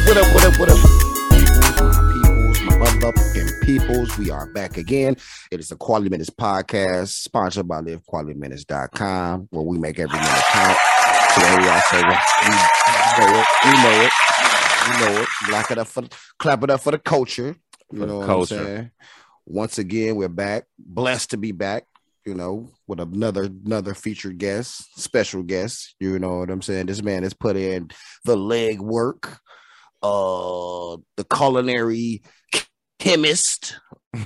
up, what up, what up, what up? Peoples, my my motherfucking peoples. We are back again. It is the Quality Minutes Podcast, sponsored by LiveQualityMinutes.com, where we make every minute count. Today we also we know it, we know it, we know it. Clap it up for clap it up for the culture. You know what culture. I'm saying? Once again, we're back. Blessed to be back. You know, with another another featured guest, special guest. You know what I'm saying? This man has put in the leg work, uh, the culinary chemist,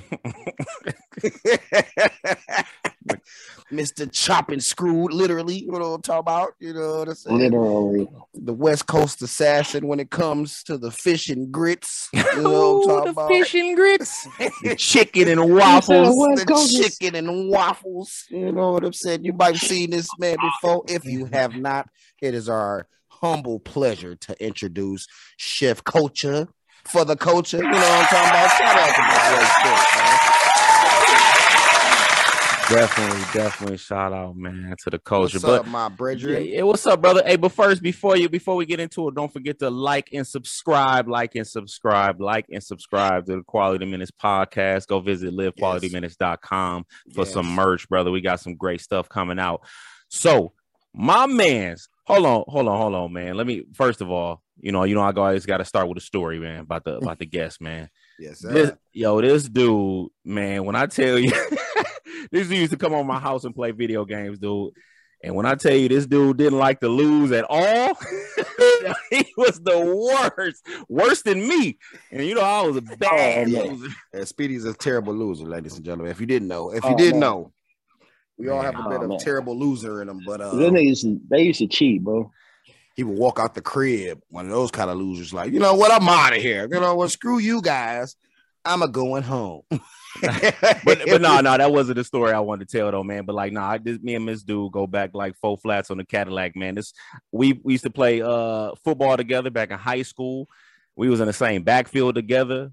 Mr. Chopping and Screw, literally. You know what I'm talking about? You know what I'm saying? Literally. The West Coast assassin when it comes to the fish and grits. You know what I'm talking about? Fish and grits, the chicken and waffles, West the chicken and waffles. You know what I'm saying? You might have seen this man before. If you have not, it is our humble pleasure to introduce Chef Culture for the culture. You know what I'm talking about? Shout out to my boy Chef, man. Definitely, definitely shout out, man, to the culture. What's but up, my brethren? yeah, what's up, brother? Hey, but first, before you before we get into it, don't forget to like and subscribe, like and subscribe, like and subscribe to the Quality Minutes podcast. Go visit livequalityminutes.com for some merch, brother. We got some great stuff coming out. So, my man's hold on, hold on, hold on, man. Let me first of all, you know, you know, I always got to start with a story, man, about the about the guest, man. Yes, This, yo, this dude, man, when I tell you, this dude used to come on my house and play video games, dude. And when I tell you this dude didn't like to lose at all, he was the worst, worse than me. And you know, I was a oh, bad Oh, no. loser. And Speedy's a terrible loser, ladies and gentlemen. If you didn't know, if you Oh, didn't man. know, we all have a bit Oh, of man. terrible loser in them. But uh, Them niggas, used to- they used to cheat, bro. he would walk out the crib. One of those kind of losers, like you know what, I'm out of here. You know what? Screw you guys. I'm a going home. But but no, no, that wasn't the story I wanted to tell though, man. But like, nah, I this me and Miss Dude go back like four flats on the Cadillac, man. This we we used to play uh football together back in high school. We was in the same backfield together,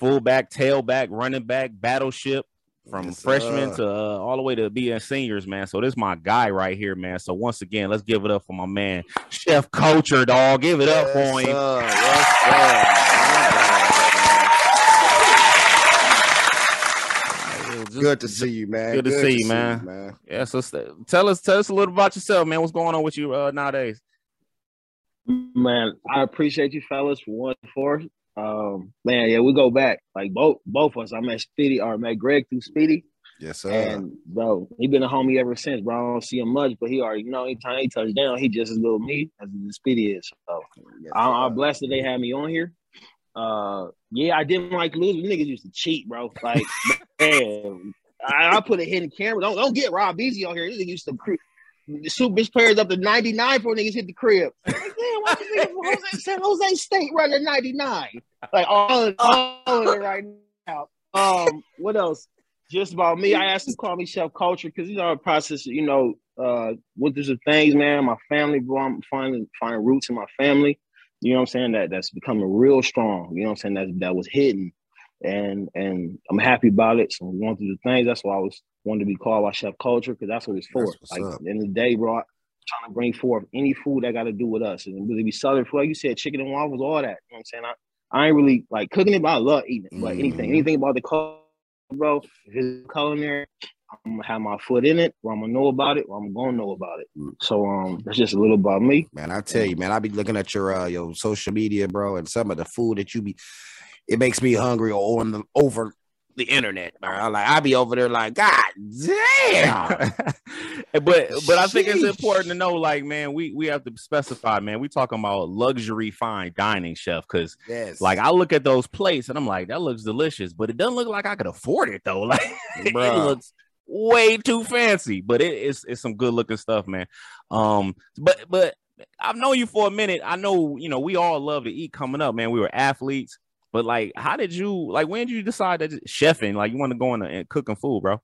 fullback, tailback, running back, battleship from Yes, freshmen sir. to uh, all the way to being seniors, man. So this is my guy right here, man. So once again, let's give it up for my man, Chef Culture, dog. Give it up Yes, for him. sir. Yes, sir. Good to see you, man. Good to see you, man. man. Yeah, so st- tell us tell us a little about yourself, man. What's going on with you uh, nowadays? Man, I appreciate you fellas for one for um man, yeah, we go back. Like both both of us. I met Speedy or I met Greg through Speedy. Yes, sir. And bro, he been a homie ever since, bro. I don't see him much, but he already you know anytime he touch down, he just as little me as the Speedy is. So Yes, I'm, I'm blessed that they had me on here. Uh, yeah, I didn't like losing. Niggas used to cheat, bro. Like, man, I, I put a hidden camera. Don't don't get Rob Easy on here. These niggas used to super bitch players up to 99 for niggas hit the crib. Like, why Jose, San Jose State running 99? Like all of, all it right now. Um, what else? Just about me. I asked to call me Chef Culture because you know, the process. You know, uh, went through some things, man. My family, bro. I'm finding finding roots in my family. You know what I'm saying? That that's becoming real strong. You know what I'm saying? That that was hidden, and and I'm happy about it. So going through the things. That's why I was wanted to be called by Chef Culture because that's what it's for. Like up. at the end of the day, bro. I'm trying to bring forth any food that got to do with us, and really be southern food, like you said, chicken and waffles, all that. You know what I'm saying? I, I ain't really like cooking it, but I love eating it. But anything, Mhm. anything about the culture, bro, if it's culinary, I'm gonna have my foot in it, or I'm gonna know about it, or I'm gonna know about it. Mm. So um, that's just a little about me. Man, I tell you, man, I be looking at your uh, your social media, bro, and some of the food that you be, it makes me hungry or on the over the internet, bro. Like I be over there, like God damn. but but I think it's important to know, like, man, we we have to specify, man. We talking about luxury fine dining chef because yes, like I look at those plates and I'm like, that looks delicious, but it doesn't look like I could afford it though. Like it looks way too fancy, but it, it's it's some good looking stuff, man. Um, but but I've known you for a minute. I know you know we all love to eat coming up, man. We were athletes, but like, how did you like? When did you decide that chefing, like, you want to go in and cooking food, bro?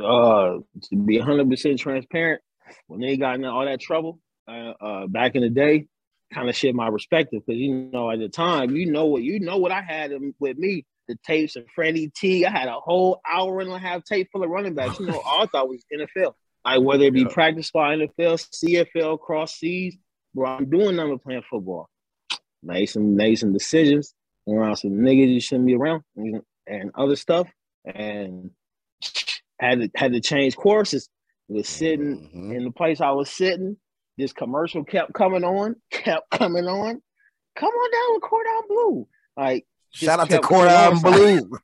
uh to be 100 percent transparent, when they got in all that trouble uh, uh back in the day, kind of shit my perspective because you know at the time you know what you know what I had with me the tapes of Freddie T. I had a whole hour and a half tape full of running backs. You know, all I thought was NFL. Like whether it be Yeah. practice squad, NFL, CFL, cross seas, bro. I'm doing nothing but playing football. Made some made some decisions around some niggas you shouldn't be around and, and other stuff, and had to had to change courses. Was sitting Mhm. in the place I was sitting. This commercial kept coming on, kept coming on. Come on down with Cordon Bleu. Like Shout out to. Cordon Bleu.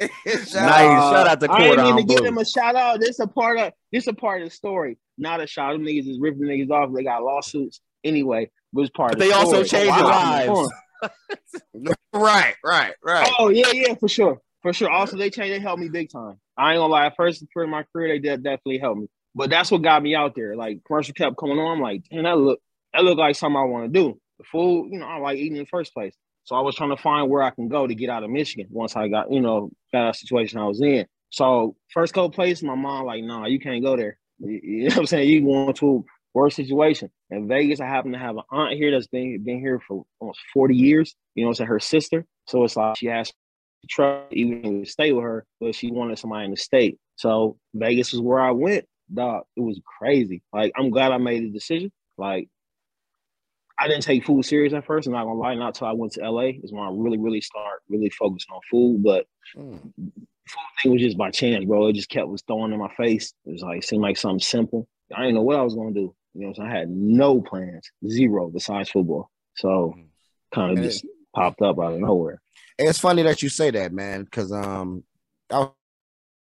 Nice. Shout out. Shout out to I Cordon even give Blue. them a shout out. This a part of this a part of the story. Not a shout. Them niggas is ripping niggas off. They got lawsuits anyway. But it's part But of the they also story. changed their lives. Right, right, right. Oh yeah, yeah, for sure, for sure. Also, they changed. They helped me big time. I ain't gonna lie. First for my career, they did definitely helped me. But that's what got me out there. Like commercial kept coming on. I'm like, damn, that look that look like something I want to do. The food, you know, I like eating in the first place. So I was trying to find where I can go to get out of Michigan once I got, you know, got out situation I was in. So first couple places, my mom like, nah, you can't go there. You, you know what I'm saying? You going to a worse situation. In Vegas, I happen to have an aunt here that's been been here for almost 40 years. You know, it's her sister. So it's like she asked to trust even to stay with her, but she wanted somebody in the state. So Vegas is where I went. Dog, it was crazy. Like I'm glad I made the decision. Like I didn't take food serious at first. I'm not gonna lie. Not till I went to LA is when I really, really start really focusing on food. But Mm. food thing was just by chance, bro. It just kept was throwing in my face. It was like it seemed like something simple. I didn't know what I was gonna do. You know, what I'm saying? I had no plans, zero besides football. So kind of just popped up out of nowhere. It's funny that you say that, man, because um, I was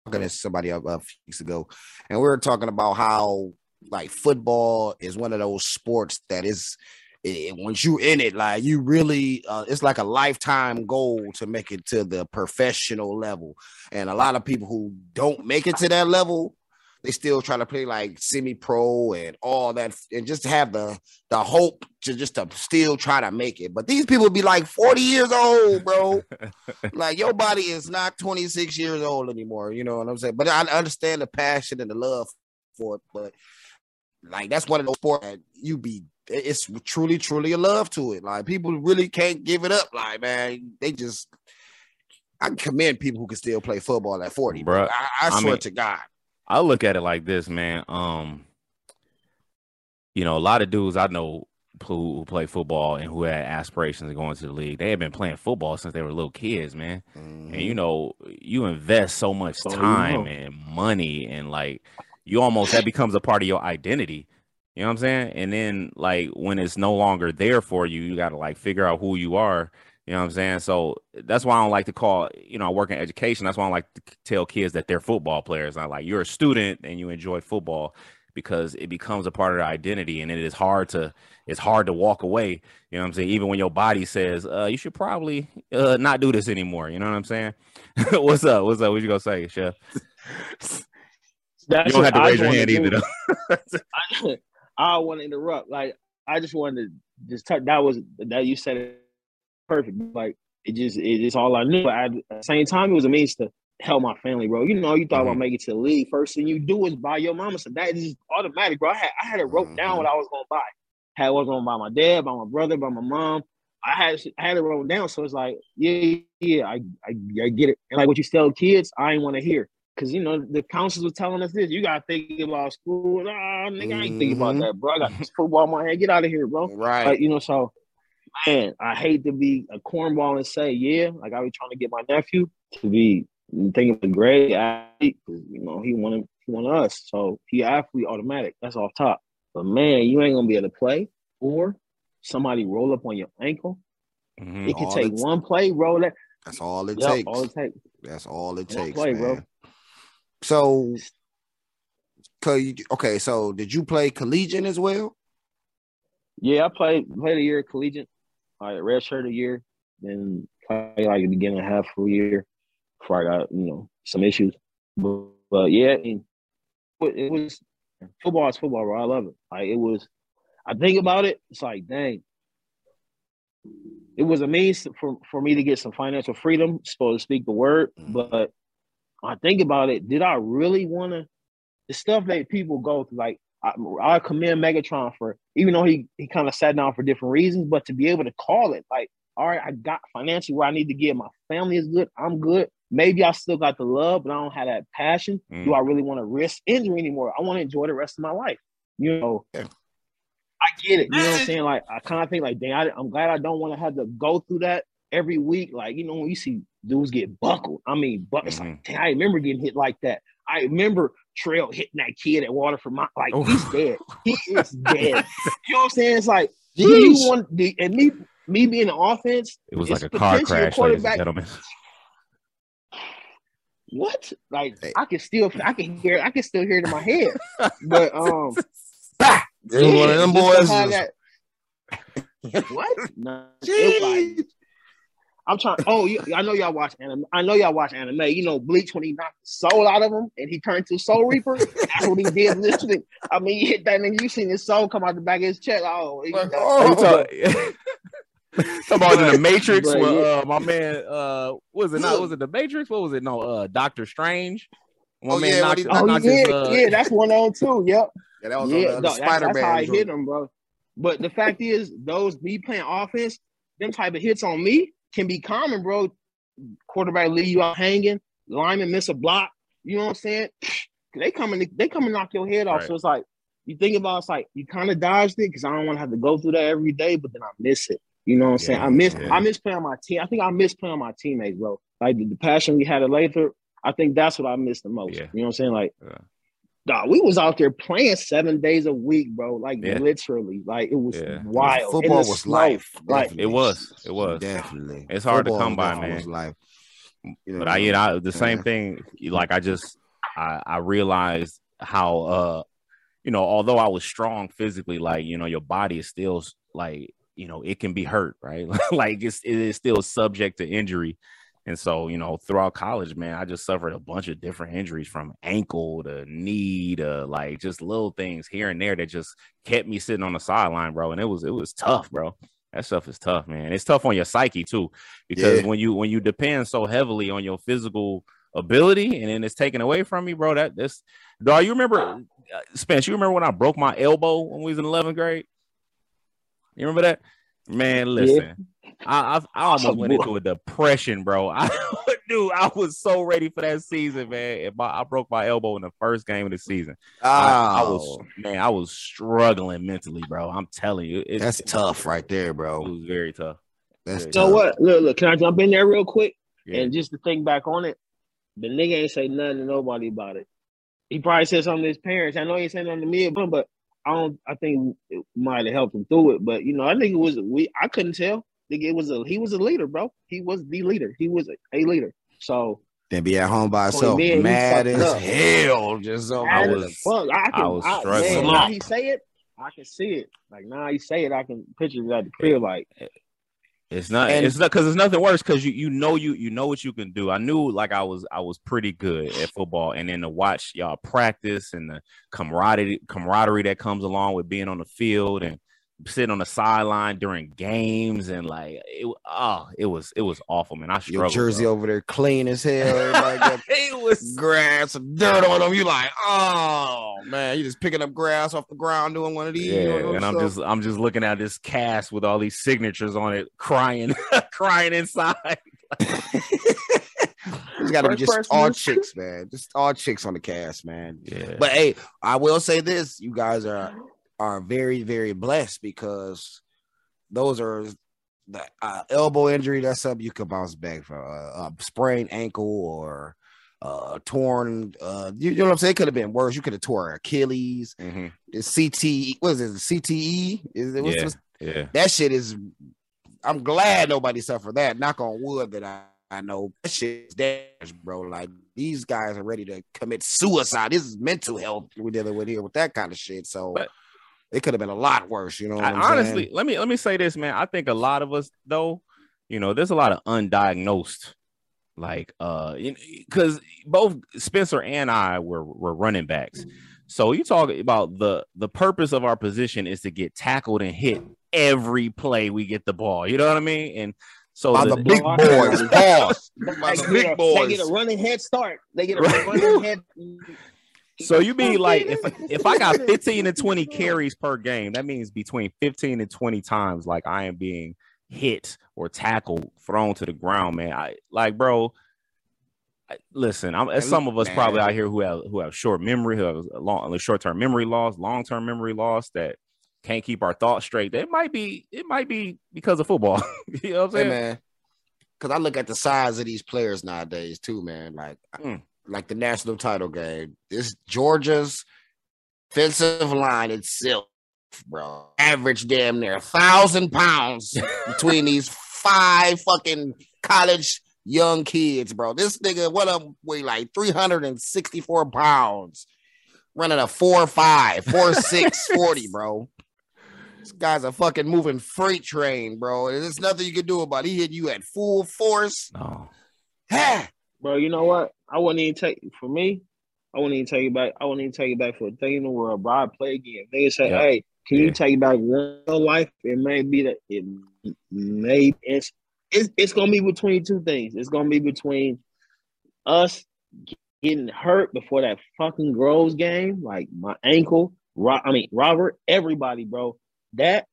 talking to somebody a, a few weeks ago, and we were talking about how like football is one of those sports that is. It, once you're in it, like you really, uh, it's like a lifetime goal to make it to the professional level. And a lot of people who don't make it to that level, they still try to play like semi-pro and all that, and just have the the hope to just to still try to make it. But these people be like 40 years old, bro. like your body is not 26 years old anymore. You know what I'm saying? But I understand the passion and the love for it. But like that's one of those sports that you be it's truly, truly a love to it. Like people really can't give it up. Like, man, they just I commend people who can still play football at 40, bro. I, I I swear mean- to God. I look at it like this, man. Um, you know, a lot of dudes I know who, who play football and who had aspirations of going to the league, they have been playing football since they were little kids, man. And you know, you invest so much time know. and money, and like you almost that becomes a part of your identity. You know what I'm saying? And then like when it's no longer there for you, you got to like figure out who you are. You know what I'm saying? So that's why I don't like to call, you know, I work in education. That's why I don't like to tell kids that they're football players. I like you're a student and you enjoy football because it becomes a part of their identity and it is hard to it's hard to walk away. You know what I'm saying? Even when your body says, uh, you should probably uh not do this anymore. You know what I'm saying? What's up? What's up? What you gonna say, Chef? That's You don't have to I raise your hand either though. I, I want to interrupt. Like I just wanted to just touch. That was that you said it perfect. Like it just it is all I knew. But at the same time, it was a means to help my family, bro. You know, you thought about Mhm. making it to the league. First thing you do is buy your mama. So that is automatic, bro. I had I had it wrote down what I was gonna buy. Had what I was gonna buy my dad, by my brother, by my mom. I had I had it wrote down. So it's like, yeah, yeah, I I, I get it. And like what you tell kids, I ain't want to hear. Cause you know the counselors was telling us this. You gotta think about school. Nah, nigga, I ain't thinking about Mhm. that, bro. I got this football in my hand. Get out of here, bro. Right. Like, you know, so man, I hate to be a cornball and say, yeah, like I was trying to get my nephew to be thinking of a great athlete. 'cause, You know, he wanted he wanted us. So he athlete automatic. That's off top. But man, you ain't gonna be able to play or somebody roll up on your ankle. Mhm. It can All take it's- one play, roll that. That's all it Yep, takes. all it takes. That's all it One takes, play, man. bro. So, so you, okay. So, did you play collegiate as well? Yeah, I played played a year collegiate, like red shirt a year, then like the beginning of half a year before I got you know some issues. But, but yeah, it it was football is football, bro. I love it. Like it was. I think about it. It's like, dang, it was a means for for me to get some financial freedom, supposed to speak the word. Mhm. But I think about it. Did I really want to? The stuff that people go through, like I, I commend Megatron for, even though he he kind of sat down for different reasons, but to be able to call it, like, all right, I got financially where I need to get. My family is good. I'm good. Maybe I still got the love, but I don't have that passion. Mm. Do I really want to risk injury anymore? I want to enjoy the rest of my life. You know, Yeah. I get it. You know what I'm saying? Like I kind of think like, dang, I, I'm glad I don't want to have to go through that every week. Like you know when you see dudes get buckled. I mean, but it's like, dang, I remember getting hit like that. I remember Trail hitting that kid at Waterford. My, like Oh. he's dead. He is dead. You know what I'm saying? It's like do you want the and me me being an offense. It was like a car crash, ladies and gentlemen. What? Like Hey. I can still I can hear I can still hear it in my head. But um Bah! It was one of them boys. just- that- what? No, Jeez. I'm trying. Oh, you, I know y'all watch anime. I know y'all watch anime. You know Bleach when he knocked the soul out of him and he turned to Soul Reaper. That's what he did. Listening. I mean, he hit that and you seen his soul come out the back of his chest. Oh, he- Like, oh. You talk- Talking about in the Matrix But, when yeah. uh, my man uh was it not was it the Matrix? What was it? No, uh Doctor Strange. My Oh, man yeah, knocked, he- Oh knocked yeah, his, uh, yeah, that's one on two. Yep. Yeah, that was yeah, on the, no, the that's, Spider that's how I Man. hit him, bro. But the fact is, those me playing offense, them type of hits on me can be common, bro. Quarterback leave you out hanging, lineman miss a block. You know what I'm saying? They come and they come and knock your head off. Right. So it's like you think about it's like you kind of dodged it because I don't want to have to go through that every day, but then I miss it. You know what I'm saying? I miss yeah. I miss playing my team. I think I miss playing my teammates, bro. Like the, the passion we had at Lathrup, I think that's what I miss the most. Yeah. You know what I'm saying? Like Yeah. Dog, we was out there playing seven days a week, bro. Like Yeah. literally, like it was Yeah. wild. In Football was snow. life. Like. It was. It was. Definitely. It's hard to come by, man. was life. You But I, you know, the same Yeah. thing. Like I just, I, I realized how, uh, you know, although I was strong physically, like you know, your body is still like, you know, it can be hurt, right? like it's it is still subject to injury. And so, you know, throughout college, man, I just suffered a bunch of different injuries from ankle to knee to like just little things here and there that just kept me sitting on the sideline, bro. And it was it was tough, bro. That stuff is tough, man. It's tough on your psyche too, because Yeah. when you when you depend so heavily on your physical ability and then it's taken away from you, bro. That this, dog. You remember, uh, Spence? You remember when I broke my elbow when we was in eleventh grade? You remember that? Man, listen, I, I I almost went into a depression, bro. I dude, I was so ready for that season, man. If I, I broke my elbow in the first game of the season, I, I was Oh, man, I was struggling mentally, bro. I'm telling you, it, that's tough right there, bro. It was very tough. That's You You know tough. what? Look, look. Can I jump in there real quick? Yeah. And just to think back on it, the nigga ain't say nothing to nobody about it. He probably said something to his parents. I know he ain't saying nothing to me, but I don't. I think it might have helped him through it. But you know, I think it was we. I couldn't tell. I it was a. He was a leader, bro. He was the leader. He was a, a leader. So Then be at home by himself, man, mad fucked as up. hell. Just so I I was- was, fuck. I can. I was I struggling. Man, now he say it. I can see it. Like now he say it. I can picture it at the crib. Like It's not. And- it's not because it's nothing worse because you you know you you know what you can do. I knew like I was I was pretty good at football, and then to watch y'all practice and the camaraderie camaraderie that comes along with being on the field and sitting on the sideline during games and like it oh it was it was awful man. I your jersey bro. over there clean as hell. Everybody got it was grass and dirt on them. You like, oh man, you just picking up grass off the ground doing one of these. yeah, one of and I'm those just I'm just looking at this cast with all these signatures on it, crying crying inside. It's got to be just person. all chicks, man. Just all chicks on the cast, man. Yeah, But hey, I will say this: you guys are are very, very blessed because those are the uh, elbow injury. That's something you can bounce back from. Uh, a sprained ankle or uh, torn. Uh, you, you know what I'm saying? It could have been worse. You could have tore Achilles. Mhm. The CTE. What is it? CTE? Is it? Yeah, this- yeah. that shit is. I'm glad nobody suffered that. Knock on wood that I, I know that shit is bro. Like these guys are ready to commit suicide. This is mental health we're dealing with here with that kind of shit. So But- it could have been a lot worse. You know what I, I, am honestly, let me let me say this, man. I think a lot of us, though, you know, there's a lot of undiagnosed, like, uh, because both Spencer and I were were running backs. So you talk about the the purpose of our position is to get tackled and hit every play we get the ball. You know what I mean? And so By the- the big I boys, boss. By the get, big a, they get a running head start. They get a Right. running head. So you mean like if if I got 15 to 20 carries per game, that means between 15 and 20 times like I am being hit or tackled, thrown to the ground, man. I like, bro. I, listen, I'm as some of us man. probably out here who have who have short memory, who have long short term memory loss, long term memory loss. That can't keep our thoughts straight. It might be it might be because of football. you know what I'm Hey saying? man, because I look at the size of these players nowadays too, man. Like, Mm. Like the national title game. This Georgia's offensive line itself, bro, average damn near a thousand pounds between these five fucking college young kids, bro. This nigga, what up, weigh like three hundred and sixty-four pounds, running a four five, four six forty, bro. This guy's a fucking moving freight train, bro. There's nothing you can do about it. He hit you at full force. No. Ha! Bro, you know what? I wouldn't even take for me. I wouldn't even take you back. I wouldn't even take it back for a thing in the world. Bro, I play again. They say, Yeah. "Hey, can Yeah. you take back real life?" It may be that it may it's it's, it's gonna be between two things. It's gonna be between us getting hurt before that fucking Groves game, like my ankle. Ro- I mean, Robert, everybody, bro. That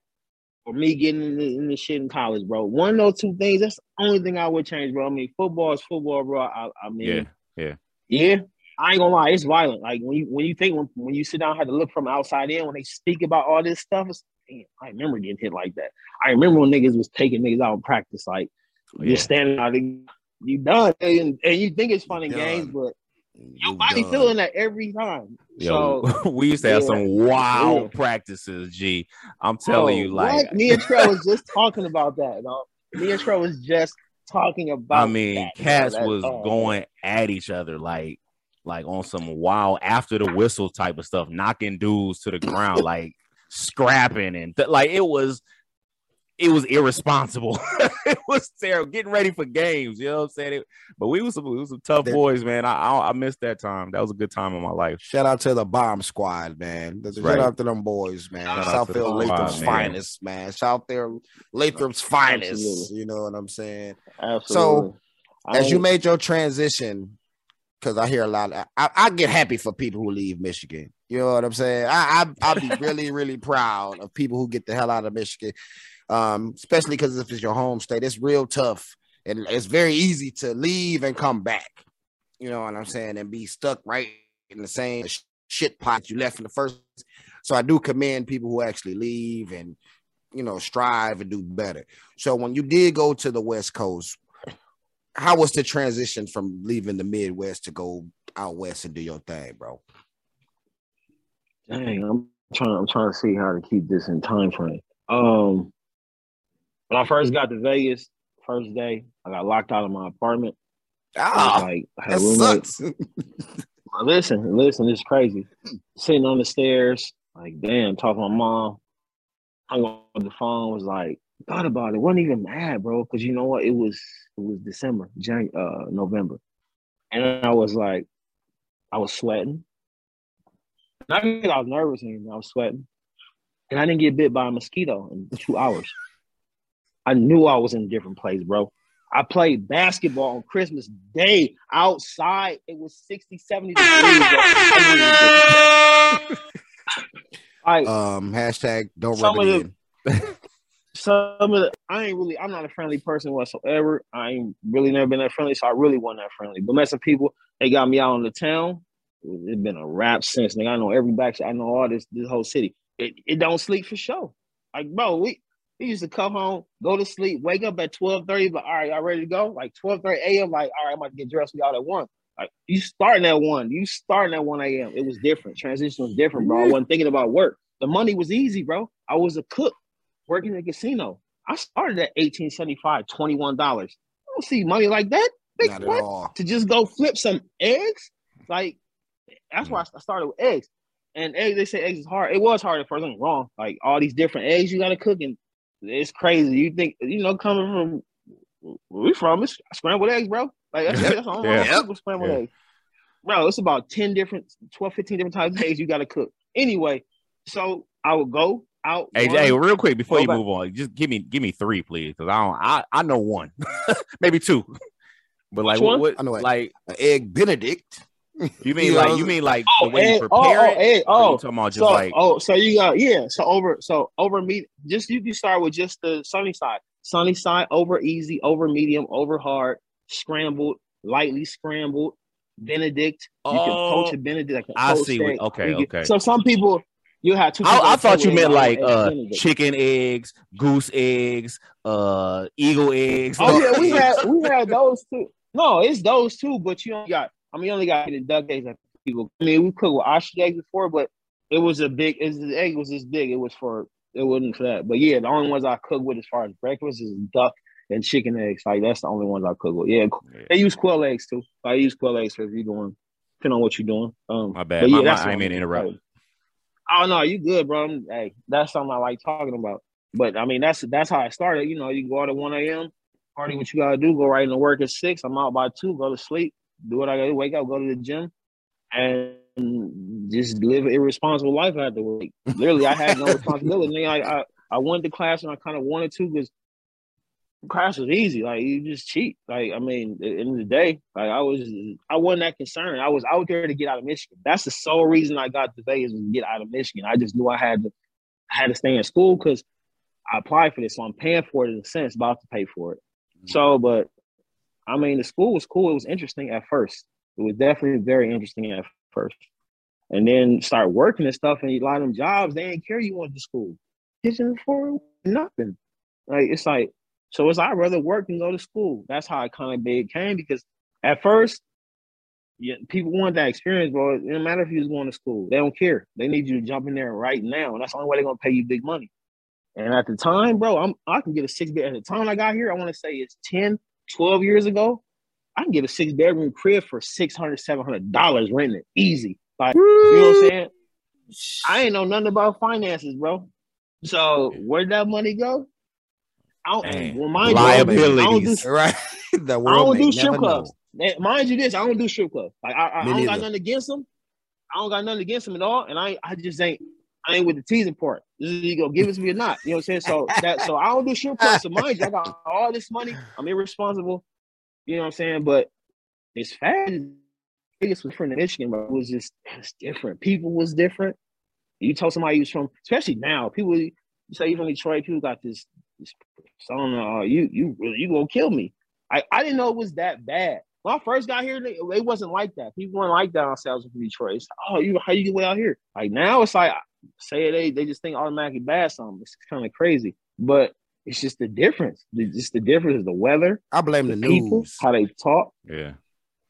or me getting in the, in the shit in college, bro. One of those two things. That's the only thing I would change, bro. I mean, football is football, bro. I, I mean, Yeah. yeah. yeah. I ain't gonna lie, it's violent. Like when you when you think when, when you sit down, and have to look from outside in when they speak about all this stuff. It's, damn, I remember getting hit like that. I remember when niggas was taking niggas out in practice, like oh, Yeah. you're standing out, and you done, and, and you think it's fun and games, but your You body done. feeling that every time. Yo, So we used to have yeah. some wild Yeah. practices, G. I'm oh, telling oh, you, like what? me and Trey was just talking about that. Dog. Me and Trey was just talking about. I mean, that, bro. cats That- was oh, going at each other like like on some wild after the whistle type of stuff, knocking dudes to the ground, like scrapping and th- like it was it was irresponsible. it was terrible. Getting ready for games, you know what I'm saying? It- but we was some, we was some tough There- boys, man. I, I I missed that time. That was a good time in my life. Shout out to the bomb squad, man. Shout Right. out to them boys, man. Shout out Southfield to the squad, man. finest, man. Shout there, Lathrup's finest. Absolutely. You know what I'm saying? Absolutely. I As you made your transition, because I hear a lot. Of, I, I get happy for people who leave Michigan. You know what I'm saying? I, I I'll be really really proud of people who get the hell out of Michigan, um, especially because if it's your home state, it's real tough and it's very easy to leave and come back. You know what I'm saying? And be stuck right in the same shit pot you left in the first. So I do commend people who actually leave and you know strive and do better. So when you did go to the West Coast, how was the transition from leaving the Midwest to go out west and do your thing, bro? Dang, I'm trying. I'm trying to see how to keep this in time frame. Um, when I first got to Vegas, first day, I got locked out of my apartment. I Ah, like, I had that sucks. Listen, listen, it's crazy. Sitting on the stairs, like, damn, talking to my mom. Hung on the phone, was like, thought about it. wasn't even mad, bro, because you know what? It was it was December, Jan, uh, November, and I was like, I was sweating. Not because I was nervous anything. I was sweating, and I didn't get bit by a mosquito in two hours. I knew I was in a different place, bro. I played basketball on Christmas Day outside. It was 60, 70 degrees. bro. I knew it was different. Like, um, hashtag don't Some rub it of in. some of the, I ain't really, I'm not a friendly person whatsoever. I ain't really never been that friendly, so I really wasn't that friendly. But met some people, they got me out in the town. It's been a rap since. Nigga, I know every back, I know all this, this whole city. It, it don't sleep for sure. Like, bro, we, we used to come home, go to sleep, wake up at 12:30, like, all right, y'all ready to go? Like 12:30 a.m., like, all right, I'm about to get dressed with y'all at one. Like, you starting at one, you starting at 1 a.m. It was different. Transition was different, bro. I wasn't thinking about work. The money was easy, bro. I was a cook working in a casino. I started at 1875 $21. I don't see money like that. Like, Not at all. To just go flip some eggs? Like, that's why mm. I started with eggs. And eggs, they say eggs is hard. It was hard at first. I'm wrong. Like all these different eggs you gotta cook, and it's crazy. You think you know coming from where we from? It's scrambled eggs, bro. Like that's, that's all Yeah. I cook with scrambled Yeah. eggs, bro. It's about 10 different, 12, 15 different types of eggs you gotta cook. Anyway, so I would go out. Hey, one- hey, real quick before you back. move on, just give me give me three, please, because I don't I, I know one, maybe two, but like Which one? what, I know like An egg Benedict. You mean like you mean like Oh, the way you prepare oh, it? oh, Or you oh. talking about just so, like oh, so you got yeah. So over, so over meat. Just you can start with just the sunny side. Sunny side over easy, over medium, over hard, scrambled, lightly scrambled, Benedict. You can Oh, poach a Benedict. Like I see egg. okay, can- okay. So some people, You had two. I, I thought you meant like uh chicken eggs, goose eggs, uh eagle eggs. Oh yeah, we had we had those two. No, it's those two, but you got. I mean, you only got the duck eggs that people. I mean, we cooked with ostrich eggs before, but it was a big. It's, the egg was this big. It was for. It wasn't for that. But yeah, the only ones I cook with as far as breakfast is duck and chicken eggs. Like that's the only ones I cook with. Yeah, Yeah. they use quail eggs too. I use quail eggs for if you're doing, depending on what you're doing. Um, My bad. but My- yeah, my- I mean interrupt. Oh no, you good, bro. I'm- hey, that's something I like talking about. But I mean, that's that's how I started. You know, you go out at one a.m., party what you gotta do, go right into work at six. I'm out by two, go to sleep, do what I gotta do, wake up, go to the gym, and just live an irresponsible life after work. Literally, I had no responsibility. I, I I went to class and I kind of wanted to because class was easy. Like you just cheat. Like I mean, at the end of the day, like I was, I wasn't that concerned. I was out there to get out of Michigan. That's the sole reason I got to Vegas was to get out of Michigan. I just knew I had to, I had to stay in school because I applied for this, so I'm paying for it in a sense, about to pay for it. Mm-hmm. So, but I mean, the school was cool. It was interesting at first. It was definitely very interesting at first. And then start working and stuff, and a lot of them jobs, they didn't care you went to school. Kitchen for nothing. Like it's like so it's I'd rather work than go to school. That's how it kind of became because at first, yeah, people want that experience, bro. It don't matter if you was going to school. They don't care. They need you to jump in there right now. And that's the only way they're gonna pay you big money. And at the time, bro, I'm I can get a six bit. At the time I got here, I want to say it's 10, 12 years ago. I can get a six bedroom crib for $600, $700 renting it. Easy. Like, you know what I'm saying? I ain't know nothing about finances, bro. So where'd that money go? I don't, well, mind you, I don't do- I liabilities. Right. the I don't do strip never know. clubs. Man, Mind you, this I don't do strip clubs. Like I, I, I don't got nothing against them. I don't got nothing against them at all, and I, I just ain't, I ain't with the teasing part. You go give it to me or not. You know what I'm saying? So that, so I don't do shit clubs. So mind you, I got all this money. I'm irresponsible. You know what I'm saying? But it's fast. Vegas was from Michigan, but it was just it's different. People was different. You told somebody you was from, especially now, people you say you from Detroit, people got this, this persona. Uh, you you really you gonna kill me. I, I didn't know it was that bad. When I first got here, it wasn't like that. People weren't like that on from Detroit. It's like, oh, you how you get way out here? Like now, it's like say they they just think automatically bad something. It's kind of crazy, but it's just the difference. It's Just the difference is the weather, I blame the the people, news. how they talk. Yeah.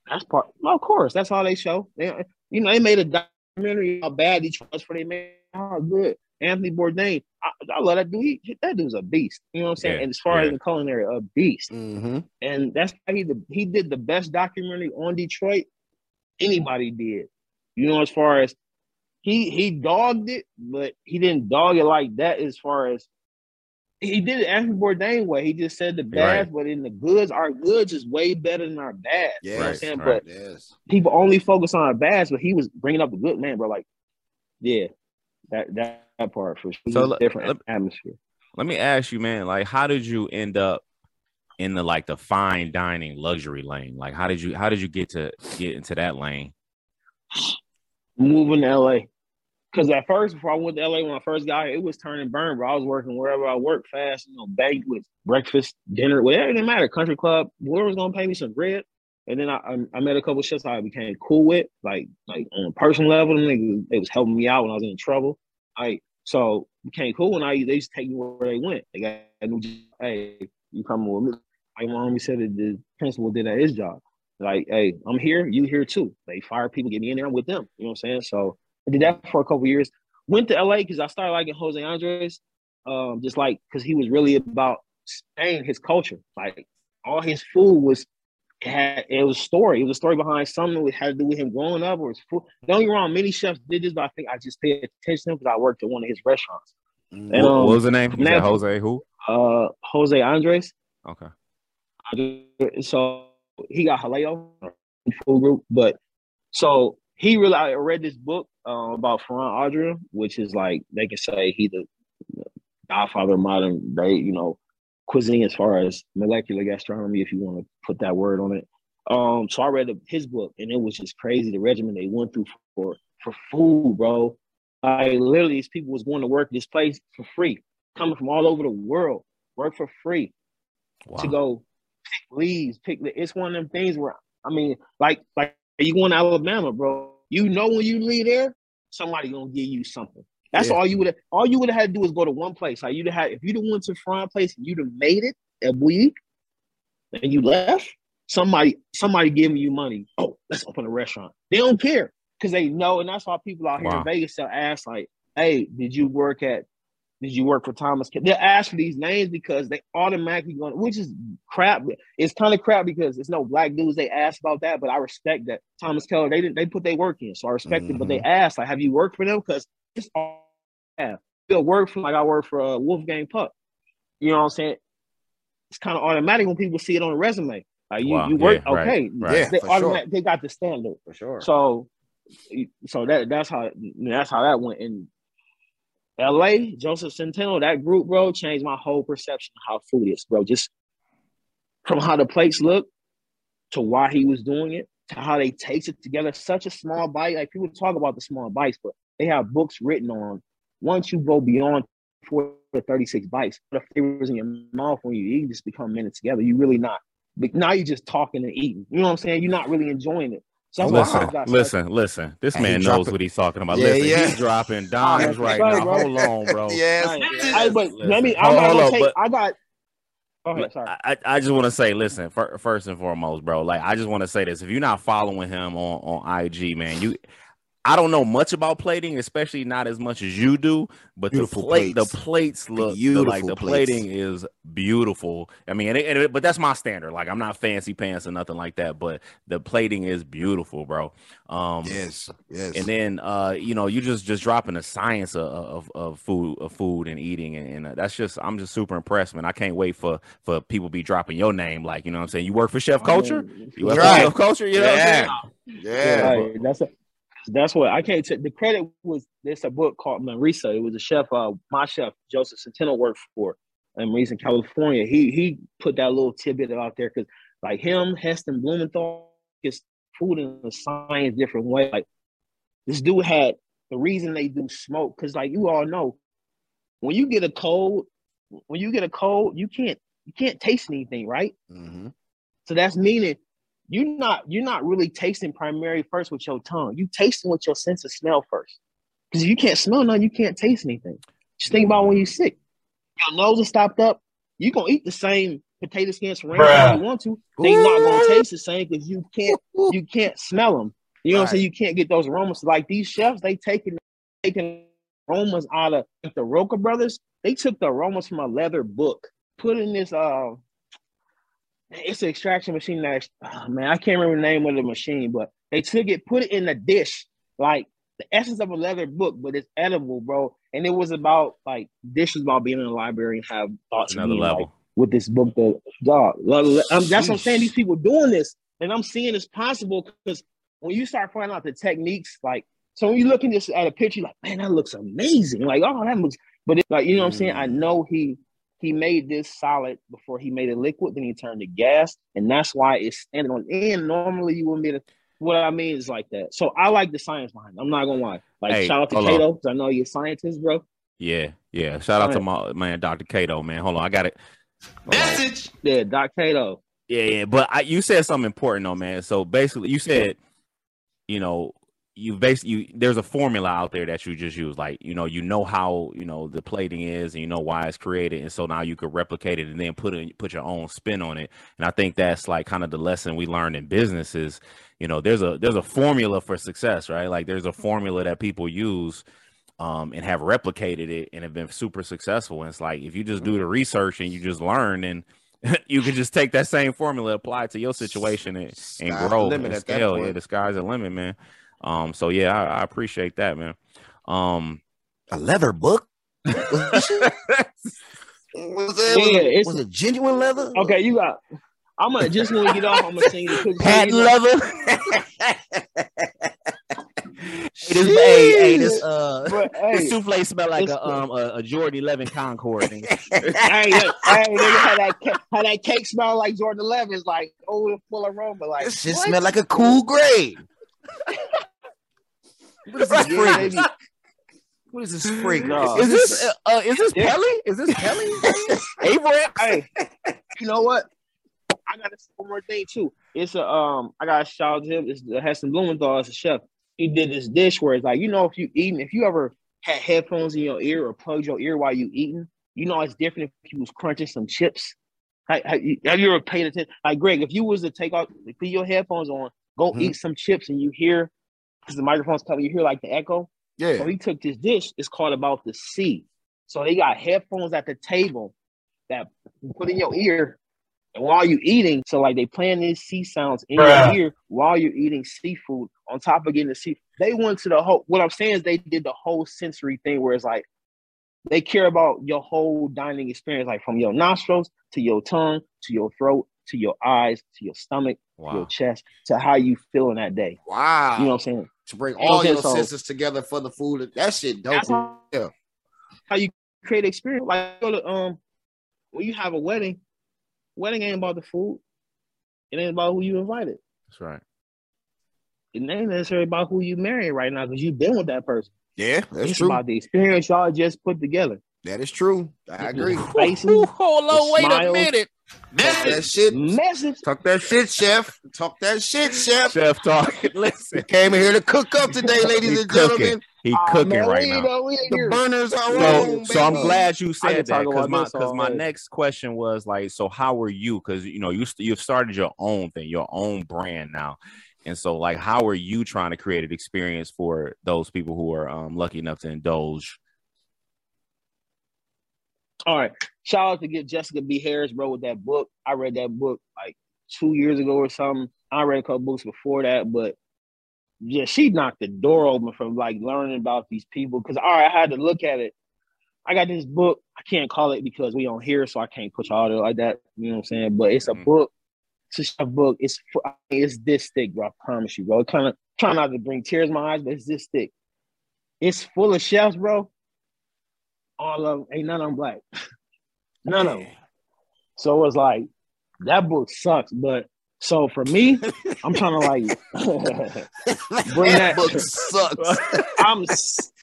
That's part. Well, of course, that's how they show. They, you know, they made a documentary how bad Detroit was for they man. How good Anthony Bourdain. I, I love that dude. He, that dude's a beast. You know what I'm saying? Yeah, And as far yeah. as the culinary, a beast. Mm-hmm. And that's how he the, he did the best documentary on Detroit anybody did. You know, as far as he he dogged it, but he didn't dog it like that. As far as he did it Anthony Bourdain way. He just said the Right. bads, but in the goods, our goods is way better than our bads. you know what I'm Yes, saying? right. But Yes. people only focus on our bads, but he was bringing up the good man, bro. Like, yeah, that that, that part for sure. So So let- different let- atmosphere. Let me ask you, man, like how did you end up in the like the fine dining luxury lane? Like how did you how did you get to get into that lane? Moving to LA. Because at first, before I went to LA, when I first got here, it was turn and burn, bro. I was working wherever I worked fast, you know, banquets, breakfast, dinner, whatever, it didn't matter. Country club, whoever was gonna pay me some bread. And then I, I, I met a couple chefs I became cool with, like like on a personal level. Them niggas, they was helping me out when I was in trouble. I so became cool, and I they used to take me where they went. They got a new job. Hey, you coming with me? My homie said, that the principal did at his job. Like, hey, I'm here, you here too. They fire people, get me in there, I'm with them. You know what I'm saying? So I did that for a couple years. Went to LA because I started liking Jose Andres, um, just like because he was really about Spain, his culture. Like all his food was it had it was a story. It was a story behind something that had to do with him growing up or his food. Don't get me wrong, many chefs did this, but I think I just paid attention because I worked at one of his restaurants. Mm-hmm. And, what, um, what was the name? Said Jose who? Uh, Jose Andres. Okay. so he got Jaleo full group, but so he really I read this book uh, about Ferran Adria, which is like they can say he the godfather of modern day, you know, cuisine as far as molecular gastronomy, if you want to put that word on it. Um, so I read his book, and it was just crazy the regimen they went through for for food, bro. Like literally, these people was going to work this place for free, coming from all over the world, work for free Wow. to go pick leaves, pick. The it's one of them things where I mean, like like you going to Alabama, bro. You know when you leave there, somebody gonna give you something. That's Yeah. all you would have. All you would have had to do is go to one place. Like you'd have had if you'd have went to Frying Place and you'd have made it a week, and you left. Somebody, somebody giving you money. Oh, let's open a restaurant. They don't care because they know, and that's why people out here Wow. in Vegas they'll ask like, "Hey, did you work at? Did you work for Thomas?" They'll ask for these names because they automatically going, which is crap. It's kind of crap because it's no black dudes. They ask about that, but I respect that Thomas Keller. They didn't. They put their work in, so I respect it. But they asked like, "Have you worked for them?" Because it's all I have. Still work for like I work for uh, Wolfgang Puck. You know what I'm saying? It's kind of automatic when people see it on a resume. Like you, Wow, you work yeah, okay. right. Yeah, they for sure. automatic, they got the standard. For sure. So, so that that's how that's how that went in L.A. Josef Centeno, that group, bro, changed my whole perception of how food is, bro. Just from how the plates look to why he was doing it to how they taste it together. Such a small bite. Like people talk about the small bites, but they have books written on once you go beyond four to 36 bites, the flavors in your mouth when you eat just become minutes together. You really not. Now you're just talking and eating. You know what I'm saying? You're not really enjoying it. So that's Listen, got listen, listen. This And man knows dropping- what he's talking about. Yeah, listen, yeah. he's dropping dimes right right, now. bro. Hold on, bro. yes. Right. yes. Hey, but let me. I'm Hold- hold gonna on, take. but- I got. Go ahead. Sorry. I, I just want to say, listen, fir- first and foremost, bro. Like, I just want to say this: if you're not following him on on IG, man, you, I don't know much about plating, especially not as much as you do. But Beautiful the plate, plates. the plates look the, like the plates. plating is beautiful. I mean, and it, and it- but that's my standard. Like, I'm not fancy pants or nothing like that, but the plating is beautiful, bro. Um, Yes. Yes. and then uh you know you just just dropping the science of of, of food of food and eating and, and uh, that's just i'm just super impressed man i can't wait for for people to be dropping your name like you know what i'm saying you work for chef culture you work Right. for chef culture you know what i'm Yeah. yeah. Right. That's a, that's what I can't take. The credit was there's a book called Manresa. It was a chef, uh, my chef Josef Centeno worked for in Manresa, California. He he put that little tidbit out there because like him, Heston Blumenthal, is food in a science different way. Like this dude had the reason they do smoke because like you all know when you get a cold, when you get a cold, you can't you can't taste anything, right? Mhm. So that's meaning you're not you're not really tasting primary first with your tongue. You tasting with your sense of smell first. Because if you can't smell none, you can't taste anything. Just think about when you're sick. Your nose is stopped up. You gonna eat the same potato skins from Bruh. if you want to. They not gonna taste the same because you can't you can't smell them. You know what I'm saying? You can't get those aromas. Like these chefs, they taking taking aromas out of like the Roca brothers. They took the aromas from a leather book, put in this uh it's an extraction machine that oh, man, I can't remember the name of the machine, but they took it, put it in a dish, like the essence of a leather book, but it's edible, bro. And it was about like this is about being in a library and have thoughts another being, like, level with this book. The dog, um, that's what I'm saying. These people doing this, and I'm seeing it's possible because when you start finding out the techniques, like so when you looking this at a picture, you're like man, that looks amazing. Like oh, that looks, but it's like you know what I'm saying. I Mm. know he he made this solid before he made it liquid, then he turned to gas, and that's why it's standing on end. Normally, you wouldn't be able to. What I mean is like that. So I like the science behind it. I'm not gonna lie. Like Hey, shout out to Cato, because I know you're a scientist, bro. yeah yeah shout out to my man dr cato man hold on i got it Hold on. Message. Yeah, Doc Cato. Yeah, yeah, but I, you said something important though, man. So basically, you said, you know, you basically you, there's a formula out there that you just use, like you know, you know how you know the plating is, and you know why it's created, and so now you could replicate it and then put it put your own spin on it. And I think that's like kind of the lesson we learned in business is, you know, there's a there's a formula for success, right? Like there's a formula that people use um, and have replicated it and have been super successful. And it's like if you just do the research and you just learn, and you can just take that same formula, apply it to your situation, and, and grow and scale. Yeah, the sky's the limit, man. Um, so yeah, I, I appreciate that, man. Um, A leather book? was that, Yeah, was, it's- was it genuine leather? Okay, you got. I'm gonna just when we get off, I'm gonna sing you the quick. Patent you know- leather. hey, this, hey, hey, this uh, But, this souffle smell like a um a, a Jordan Eleven Concord. nigga. hey, hey, how that how that cake smell like Jordan 11 is like oh, full aroma, like This shit smell like a Cool Grey. What is this Yeah, fragrance? baby. What is this freak? No. Is this uh, is this Yeah. Pelly? Is this Pelly? Averex? Hey, you know what? I got to one more thing too. It's a um, I got to shout out to him. It's the Heston Blumenthal as a chef. He did this dish where it's like you know if you eating if you ever had headphones in your ear or plugged your ear while you eating, you know it's different if you was crunching some chips. Have, have you ever paid attention? Like Greg, if you was to take off, put your headphones on, go Mhm. eat some chips, and you hear because the microphone's covered, you hear like the echo. Yeah. So he took this dish. It's called about the sea. So they got headphones at the table that you put in your ear, and while you eating, so like they playing these sea sounds in Bruh. your ear while you're eating seafood. On top of getting the sea, they went to the whole. What I'm saying is they did the whole sensory thing, where it's like they care about your whole dining experience, like from your nostrils to your tongue to your throat to your eyes to your stomach to your chest to how you feeling that day. Wow. You know what I'm saying? To bring You know what all I'm your So- senses together for the food. That shit dope. That's how, Yeah. how you create experience. Like go to, um, when you have a wedding, wedding ain't about the food. It ain't about who you invited. That's right. It ain't necessarily about who you marrying right now because you've been with that person. Yeah, that's it's true. about the experience y'all just put together. That is true. I agree. Faces, Ooh, hold on, the wait a minute. Talk that shit. message. Talk that shit, chef. Talk that shit, chef. Chef talk. Listen, Came here to cook up today, ladies and cooking. gentlemen. he Aw, cooking man, right now. know- The here. burners are So, on. so I'm glad you said that because my because my next question was like, so how are you? Because you know you st- you've started your own thing, your own brand now, and so like, how are you trying to create an experience for those people who are um, lucky enough to indulge? All right. Shout out to get Jessica B. Harris, bro, with that book. I read that book like two years ago or something. I read a couple books before that, but yeah, she knocked the door open from like learning about these people. Cause all right, I had to look at it. I got this book. I can't call it because we don't hear, so I can't put y'all there like that. You know what I'm saying? But it's a Mhm. book. It's a book. It's fu- I mean, it's this thick, bro. I promise you, bro. Kind of trying not to bring tears in my eyes, but it's this thick. It's full of chefs, bro. All of ain't none of them black. none of them. So it's like that book sucks. But so for me, I'm trying to like Bring that that- book sucks. I'm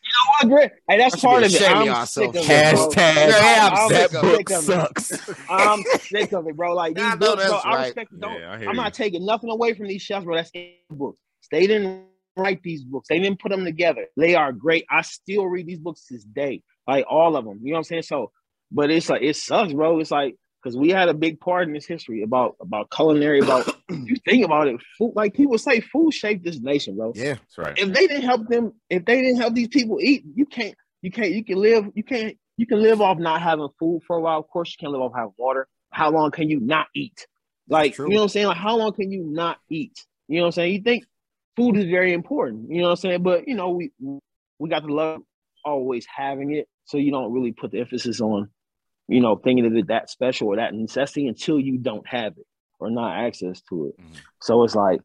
you know what, Greg? Hey, that's part of it. I'm of ourselves. sick of it, bro. Hashtag Yeah, I'm that sick of book it. sucks. I'm sick of it, bro. Like these I know books, bro. that's I right. respect. Don't. Yeah, I I'm you. not taking nothing away from these chefs, bro. That's in the books. They didn't write these books. They didn't put them together. They are great. I still read these books to this day, like all of them. You know what I'm saying? So, but it's like it sucks, bro. It's like because we had a big part in this history about about culinary. About you think about it, food. Like people say, food shaped this nation, bro. Yeah. That's right. If they didn't help them, if they didn't help these people eat, you can't. You can't. You can live. You can't. You can live off not having food for a while. Of course, you can't live off having water. How long can you not eat? Like you know what I'm saying? Like how long can you not eat? You know what I'm saying? You think food is very important. You know what I'm saying? But you know we we got to love always having it, so you don't really put the emphasis on you know thinking of it that special or that necessity until you don't have it or not access to it. Mhm. So it's like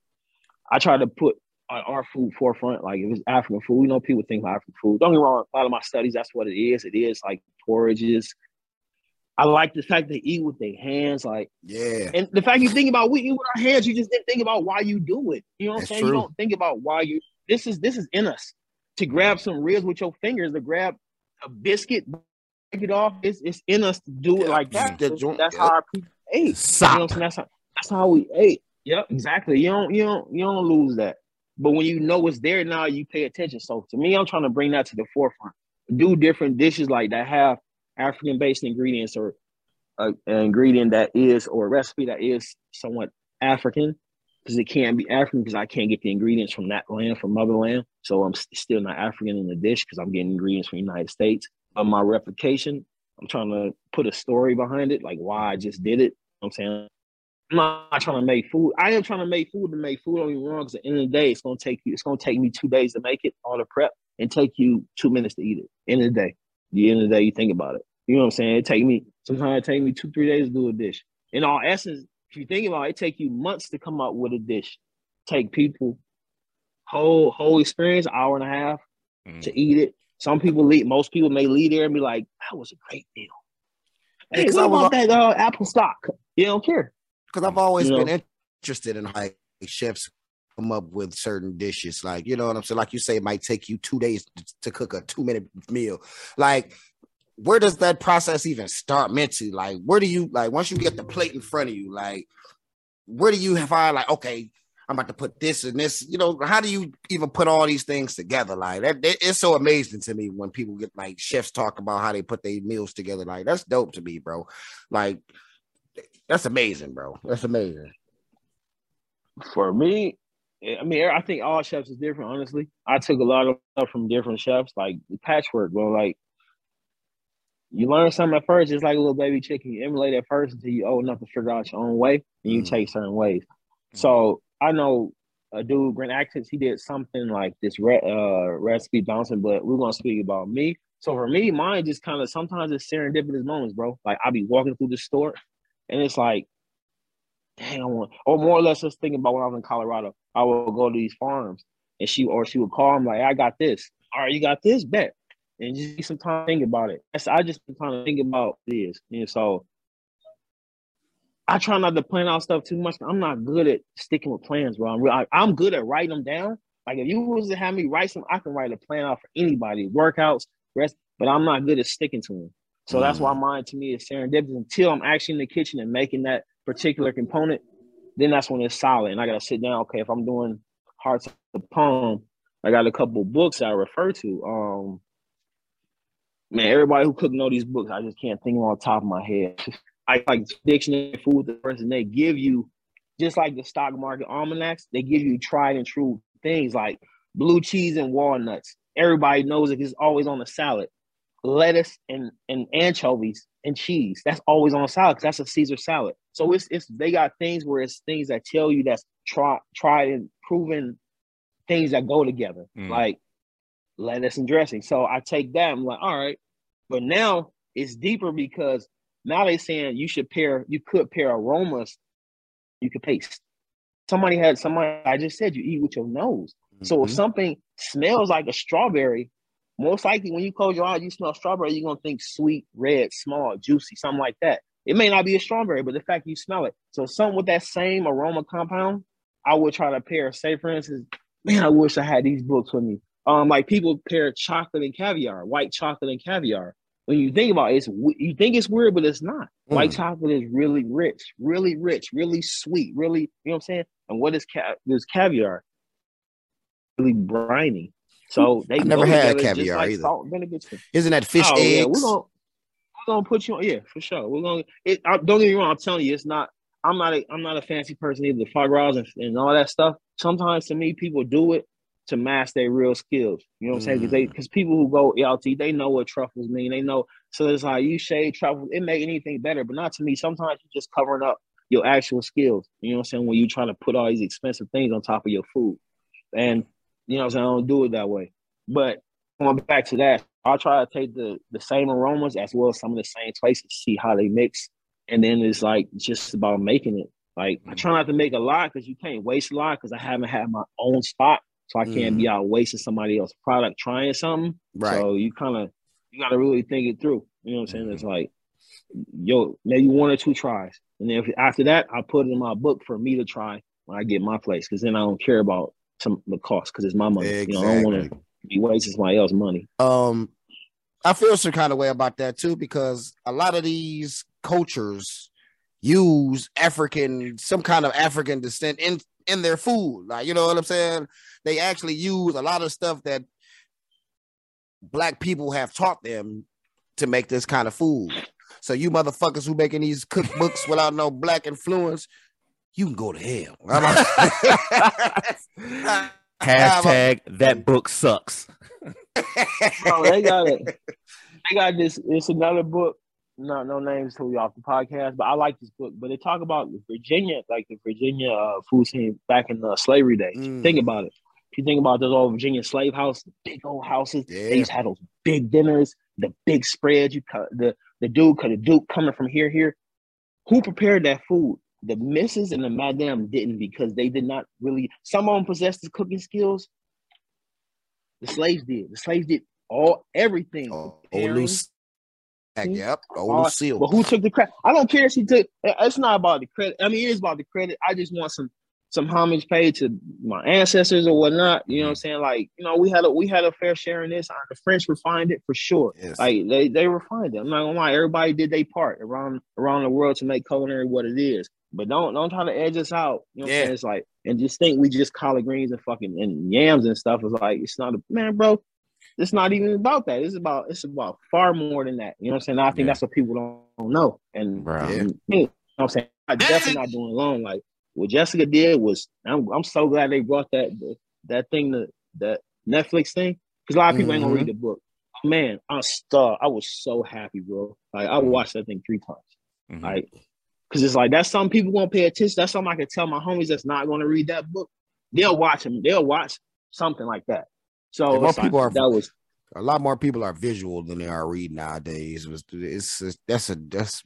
I try to put our- food forefront. Like if it's African food, you know, people think about African food. Don't get me wrong. A lot of my studies, that's what it is. It is like porridges. I like the fact they eat with their hands, like, Yeah. and the fact you think about we eat with our hands, you just didn't think about why you do it. You know what I'm That's saying? true. You don't think about why you. This is this is in us to grab some ribs with your fingers, to grab a biscuit, break it off. It's it's in us to do it like that. that That's, joint- that's yeah. how our people ate. You know what I'm saying? That's how that's how we ate. Yep, exactly. You don't you don't you don't lose that. But when you know it's there now, you pay attention. So to me, I'm trying to bring that to the forefront. Do different dishes like that have African based ingredients or a, an ingredient that is or a recipe that is somewhat African because it can't be African because I can't get the ingredients from that land from motherland. So I'm still not African in the dish because I'm getting ingredients from the United States. But my replication, I'm trying to put a story behind it, like why I just did it. You know I'm saying I'm not trying to make food. I am trying to make food to make food. Don't get wrong. Because at the end of the day, it's gonna take you. It's gonna take me two days to make it, all the prep, and take you two minutes to eat it. End of the day. The end of the day, you think about it. You know what I'm saying? It take me sometimes it take me two three days to do a dish. In all essence, if you think about it, it take you months to come up with a dish. Take people whole whole experience, hour and a half Mhm. to eat it. Some people leave. Most people may leave there and be like, "That was a great meal." Hey, 'cause what I was- about that uh, apple stock? You don't care. Because I've always You know? been interested in how chefs come up with certain dishes. Like, you know what I'm saying? Like you say, it might take you two days to, cook a two minute meal. Like, where does that process even start mentally? Like, where do you like once you get the plate in front of you, like, where do you find ah, like, okay, I'm about to put this and this. You know, how do you even put all these things together? Like that, that it's so amazing to me when people get like chefs talk about how they put their meals together. Like that's dope to me, bro. Like that's amazing, bro. That's amazing. For me, I mean, I think all chefs is different. Honestly, I took a lot of stuff from different chefs, like patchwork, bro. Like you learn something at first, it's like a little baby chicken. You emulate at first until you old enough to figure out your own way, and you mm take certain ways. Mm-hmm. So I know a dude, Grant Achatz, he did something like this re- uh, recipe bouncing, but we're gonna speak about me. So for me, mine just kind of sometimes it's serendipitous moments, bro. Like I'll be walking through the store, and it's like, dang, I want, or more or less, just thinking about when I was in Colorado. I would go to these farms, and she or she would call him like, I got this. All right, you got this, bet and just take some time to think about it. I just been trying to think about this. And so I try not to plan out stuff too much. I'm not good at sticking with plans, bro. I'm, real, I'm good at writing them down. Like if you was to have me write some, I can write a plan out for anybody, workouts, rest, but I'm not good at sticking to them. So mm. that's why mine to me is serendipity. Until I'm actually in the kitchen and making that particular component, then that's when it's solid. And I gotta sit down. Okay, if I'm doing hearts of the palm, I got a couple books I refer to. Um, man, everybody who could know these books, I just can't think of on top of my head. I like dictionary food the person they give you, just like the stock market almanacs, they give you tried and true things like blue cheese and walnuts. Everybody knows it is always on a salad. Lettuce and, and anchovies and cheese. That's always on a salad because that's a Caesar salad. So it's it's they got things where it's things that tell you that's try tried and proven things that go together. Mm. Like lettuce and dressing. So I take that. I'm like, all right. But now it's deeper because now they're saying you should pair, you could pair aromas, you could paste. Somebody had somebody, I just said you eat with your nose. Mm-hmm. So if mm-hmm. something smells like a strawberry, most likely when you close your eyes, you smell strawberry, you're gonna think sweet, red, small, juicy, something like that. It may not be a strawberry, but the fact you smell it. So something with that same aroma compound, I would try to pair. Say for instance, man, I wish I had these books with me. Um, like people pair chocolate and caviar, white chocolate and caviar. When you think about it, it's you think it's weird, but it's not. Mm. White chocolate is really rich, really rich, really sweet, really. You know what I'm saying? And what is ca- this caviar? Really briny. So they never had caviar like either. Isn't that fish oh, eggs? Yeah, we're gonna we're gonna put you on. Yeah, for sure. We're gonna. It, I, don't get me wrong. I'm telling you, it's not. I'm not a I'm not a fancy person either. Foie gras and, and all that stuff. Sometimes to me, people do it to mask their real skills. You know what I'm saying? Because they because mm. people who go ELT, they know what truffles mean. They know. So it's like you shade truffles, it make anything better, but not to me. Sometimes you're just covering up your actual skills. You know what I'm saying? When you're trying to put all these expensive things on top of your food, and you know what I'm saying? I don't do it that way. But going back to that, I'll try to take the the same aromas as well as some of the same places, see how they mix, and then it's like just about making it. Like I try not to make a lot because you can't waste a lot because I haven't had my own spot so I can't mm. be out wasting somebody else's product trying something. Right. So you kind of you got to really think it through. You know what I'm saying? Mm-hmm. It's like, yo, maybe one or two tries, and then if, after that, I put it in my book for me to try when I get my place, because then I don't care about some the cost because it's my money. Exactly. You know, I don't want to be wasting somebody else's money. Um, I feel some kind of way about that too because a lot of these cultures use African, some kind of African descent in in their food. Like, you know what I'm saying? They actually use a lot of stuff that black people have taught them to make this kind of food. So you motherfuckers who making these cookbooks without no black influence, you can go to hell. Hashtag that book sucks. oh, they got it. They got this. It's another book no no names till you off the podcast, but I like this book. But they talk about Virginia, like the Virginia uh, food scene back in the slavery days. Mm. Think about it. If you think about those old Virginia slave houses, the big old houses, yeah. they used to have those big dinners, the big spreads. You cut the the dude could have duke coming from here here. Who prepared that food? The missus and the madam didn't because they did not really. Some of them possessed the cooking skills. The slaves did. The slaves did all everything. Oh, loose hmm? Yep. Oh, uh, Lucille. But who took the credit? I don't care if she took. It's not about the credit. I mean, it is about the credit. I just want some some homage paid to my ancestors or whatnot. You know what I'm saying? Like, you know, we had a we had a fair share in this. Uh, the French refined it for sure. Yes. Like they they refined it. I'm not gonna lie. Everybody did their part around around the world to make culinary what it is. but don't don't try to edge us out. You know what Yeah. I'm saying? It's like and just think we just collard greens and fucking and yams and stuff. It's like it's not a man, bro. It's not even about that. It's about it's about far more than that. You know what I'm saying? I think Yeah. that's what people don't, don't know. And Bro. Yeah. and me, you know what I'm saying? I'm definitely not doing alone. Like what Jessica did was I'm I'm so glad they brought that that thing to that Netflix thing. Because a lot of people ain't gonna read the book. Man, I'm stuck. I was so happy, bro. Like I watched that thing three times. Mhm. Like, cause it's like that's some people gonna pay attention. That's something I can tell my homies that's not gonna read that book. They'll watch them. They'll watch something like that. So more people are- that was A lot more people are visual than they are reading nowadays. It's, it's, it's that's a that's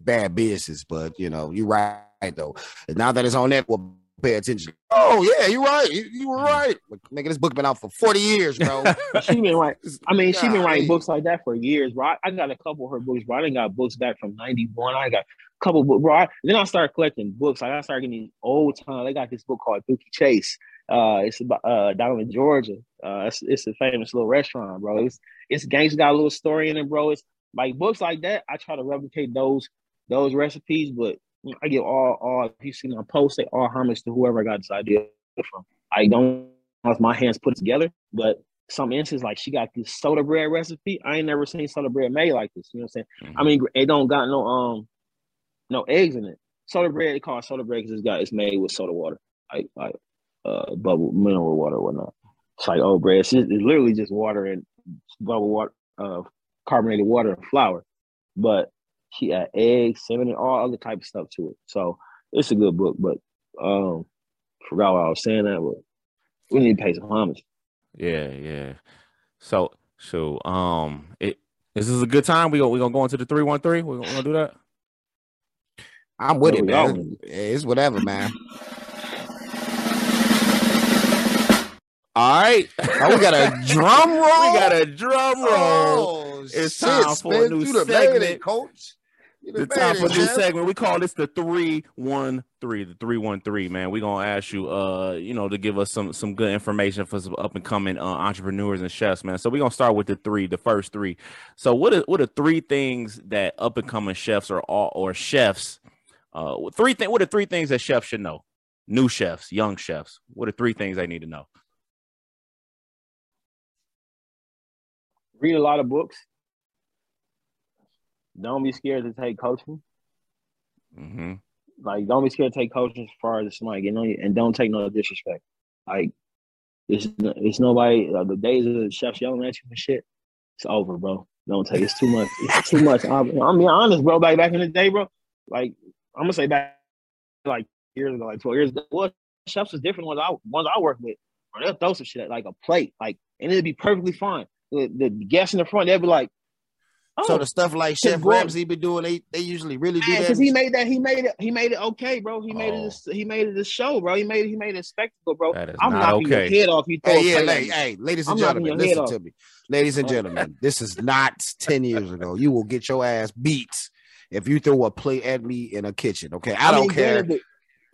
bad business, but you know you're right though. Now that it's on that, we'll pay attention. Oh yeah, you're right. You, you were right. Like, nigga, this book been out for forty years, bro. she been writing. I mean, she been writing books like that for years, bro. I, I got a couple of her books, bro. I done got books back from '91. I got a couple books, bro. I, then I started collecting books. Like I started getting old time. They got this book called Dooky Chase. Uh, it's about uh down in Georgia. Uh, it's, it's a famous little restaurant, bro. It's it's gangsta got a little story in it, bro. It's like books like that. I try to replicate those those recipes, but I give all all. If you see my post, they all homage to whoever I got this idea from. I don't have my hands put together, but some instances like she got this soda bread recipe. I ain't never seen soda bread made like this. You know what I'm saying? Mhm. I mean, it don't got no um no eggs in it. Soda bread, they called soda bread because it's got it's made with soda water, like like uh bubble mineral water or whatnot. It's like oh bread. It's, just, it's literally just water and bubble water, uh, carbonated water and flour. But she add eggs, cinnamon, all other type of stuff to it. So it's a good book. But um, forgot what I was saying that, but we need to pay some homage. Yeah, yeah. So, so, um, it this is a good time. We go, we gonna go into the three one three. We gonna do that. I'm with it, man. It's whatever, man. All right. Oh, we got a drum roll. we got a drum roll. Oh, It's shit, time for a new you done made segment. it, coach. You done the top of for it, a new Jeff. segment. We call this the three one three. The three one three, man. We're gonna ask you uh, you know, to give us some some good information for some up and coming uh, entrepreneurs and chefs, man. So we're gonna start with the three, the first three. So what are what are three things that up and coming chefs or all or chefs uh three thing what are three things that chefs should know? New chefs, young chefs. What are three things they need to know? Read a lot of books. Don't be scared to take coaching. Mm-hmm. Like, don't be scared to take coaching as far as on you, and don't take no disrespect. Like, it's it's nobody. Uh, the days of the chefs yelling at you and shit, it's over, bro. Don't take. It's too much. It's too much. I'm, I'm being honest, bro. Back back in the day, bro. Like, I'm gonna say back like years ago, like 12 years ago. Well, chefs was different ones I ones I work with. Bro, they'll throw some shit at like a plate, like, and it'd be perfectly fine. The, the guests in the front, they'd be like, "Oh, So the stuff like Chef Chef Gordon. Ramsay be doing, they they usually really do that. because he made that. He made it. He made it okay, bro. He made Oh. it. A, he made it a show, bro. He made it. He made it a spectacle, bro. That is I'm not knocking okay. your head off. You throw Hey, yeah, plate hey, ladies and I'm gentlemen, your head listen off. to me. Ladies and Oh. gentlemen, this is not 10 years ago. You will get your ass beat if you throw a plate at me in a kitchen. Okay. I, don't mean, care. granted,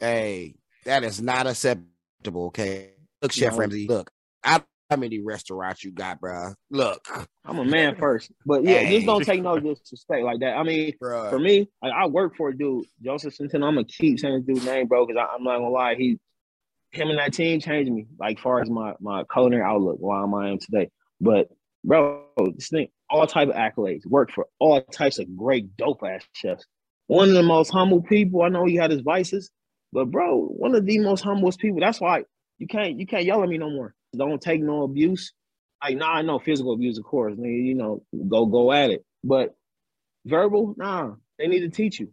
Hey, that is not acceptable. Okay. Look, Chef No. Ramsay, look. I how many restaurants you got, bro? Look, I'm a man first, but yeah, Hey. just don't take no disrespect like that. I mean, bro. for me, like, I work for a dude, Josef Centeno. I'm gonna keep saying this dude's name, bro, because I'm not gonna lie, he, him and that team changed me, like far as my my culinary outlook, why am I am today. But bro, this thing, all type of accolades, work for all types of great dope ass chefs. One of the most humble people. I know he had his vices, but bro, one of the most humblest people. That's why you can't you can't yell at me no more. Don't take no abuse. Like, nah, I know physical abuse, of course. nigga, You know, go go at it. But verbal, nah, they need to teach you.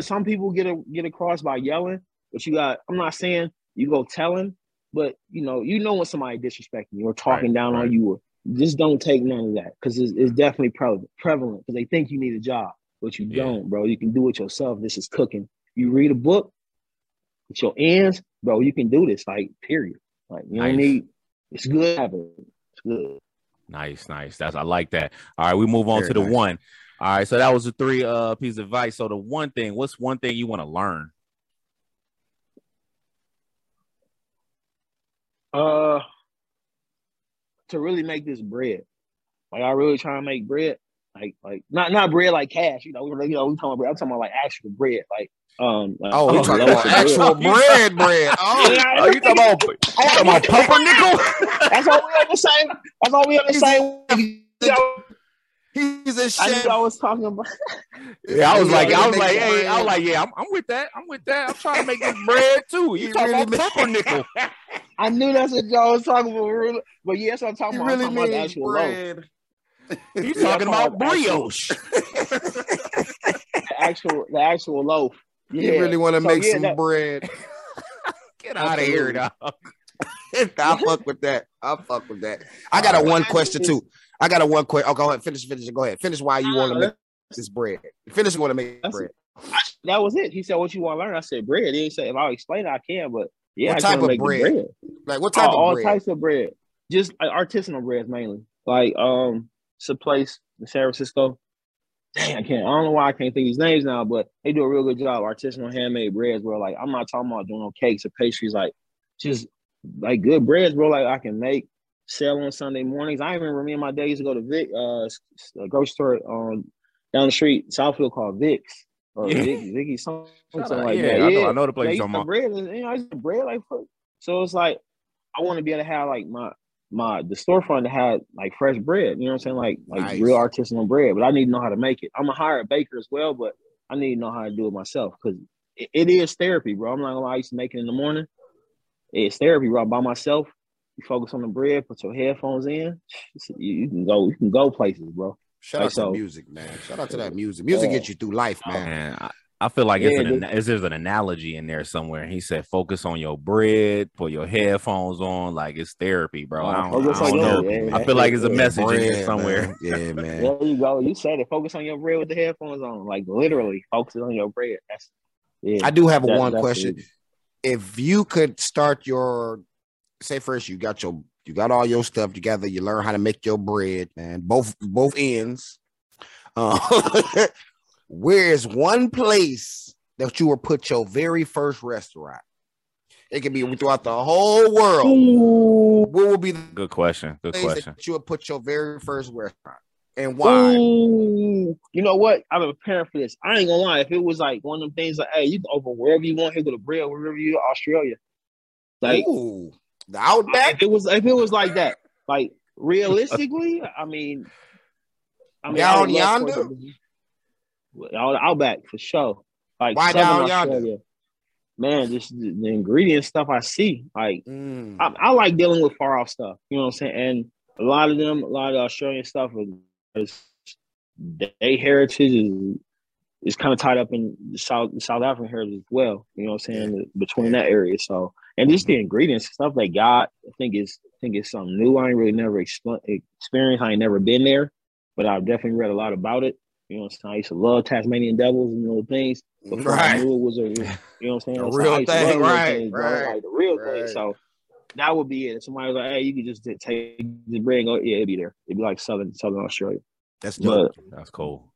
Some people get a, get across by yelling, but you got. I'm not saying you go telling, but you know, you know when somebody disrespecting you or talking Right, down right. on you, or just don't take none of that because it's, it's definitely prevalent. Prevalent because they think you need a job, but you Yeah. don't, bro. You can do it yourself. This is cooking. You read a book with your ends, bro. You can do this. Like, period. Like, you don't need. It's good. to have it. It's good. Nice, nice. That's I like that. All right, we move on Very to the nice. one. All right, so that was the three uh pieces of advice. So the one thing, what's one thing you want to learn? Uh, to really make this bread, like I really try to make bread. Like like like not not bread like cash. You know, we were you know we talking about bread. I'm talking about like actual bread, like um. Like, Oh, you like, talking about actual bread, bread. Oh, Yeah, Oh, you talking about, you talking about pumpernickel? That's all we on the same. That's all we on the same. You know, he's a I chef. knew I was talking about. Yeah, I was like, really I was like, the hey. I was like, yeah, I'm, I'm with that. I'm with that. I'm trying to make this bread too. You He talking really about make- pumpernickel? I knew that's what y'all was talking about. really. But yeah, that's what I'm talking He about. I'm really talking about the means actual loaf. Bread. You Yeah, talking about talking brioche? The actual, the actual loaf. Yeah. He really want to So, make yeah, some that- bread. Get out of here, dog. I fuck with that. I fuck with that. I got a one question too. I got a one question. Oh, go ahead. Finish. Finish. Go ahead. Finish. Why you want to make this bread? Finish. Want to make That's- bread? That was it. He said, "What you want to learn?" I said, "Bread." He didn't say if I'll explain it, I can. But yeah, What I type of make bread? bread. Like what type all of bread? types of bread, just like artisanal breads mainly. Like um, it's a place in San Francisco. Dang, I can't. I don't know why I can't think of these names now, but they do a real good job artisanal handmade breads. Bro, like I'm not talking about doing no cakes or pastries, like just like good breads, bro. Like I can make sell on Sunday mornings. I remember me and my dad used to go to Vic, uh, s- s- a grocery store on down the street, Southfield called Vic's or Yeah. Vic, Vicky, something, something like yeah, that. I know, I know the place They you're talking about. bread, and you know, I used to bread like. So it's like I want to be able to have like my my the storefront had like fresh bread. You know what I'm saying? Like like Nice. real artisanal bread. But I need to know how to make it. I'm gonna hire a hired baker as well, but I need to know how to do it myself because it, it is therapy, bro. I'm not gonna lie. I used to make it in the morning. It's therapy, bro. By myself, you focus on the bread, put your headphones in. You, you can go. You can go places, bro. Shout Like out to so. music, man. Shout out to that music. Music Yeah. gets you through life, oh, man. Man, I, I feel like it's an, dude. is there's an analogy in there somewhere. He said, "Focus on your bread, put your headphones on, like it's therapy, bro." I don't, I don't your- know. yeah, I feel like it's a yeah. message in there somewhere. man. Yeah, man. There you go. You said it. Focus on your bread with the headphones on. Like literally, focus on your bread. That's yeah. I do have a that- one that's question. it. If you could start your, say first, you got your, you got all your stuff together. You learn how to make your bread, man. Both both ends. Uh, where is one place that you would put your very first restaurant? It could be throughout the whole world. Ooh. What would be the Good question. Good place question. that you would put your very first restaurant, and why? Ooh. You know what? I'm preparing for this. I ain't gonna lie. If it was like one of them things like, hey, you can open wherever you want, here go to bread, wherever you Australia. Like Ooh, the Outback. if it was if it was like that, like realistically, I mean, I mean, Down would yonder? It to- Outback for sure. Like Why down yonder? Man, just the, the ingredient stuff I see, like Mm. I, I like dealing with far off stuff. You know what I'm saying? And a lot of them, a lot of the Australian stuff is their heritage is is kind of tied up in the South South African heritage as well. You know what I'm saying? Between that area. So and just the ingredients, stuff they got, I think is I think it's something new. I ain't really never expl- experienced. I ain't never been there, but I've definitely read a lot about it. You know what I'm saying? I used to love Tasmanian devils and little things before I knew it was a you know what I'm saying? A So real I used to thing, right, things, bro. right, Like the real right. thing. So that would be it. If somebody was like, hey, you could just take the bread and go, yeah, it'd be there. It'd be like Southern Southern Australia. That's dope. But That's cool.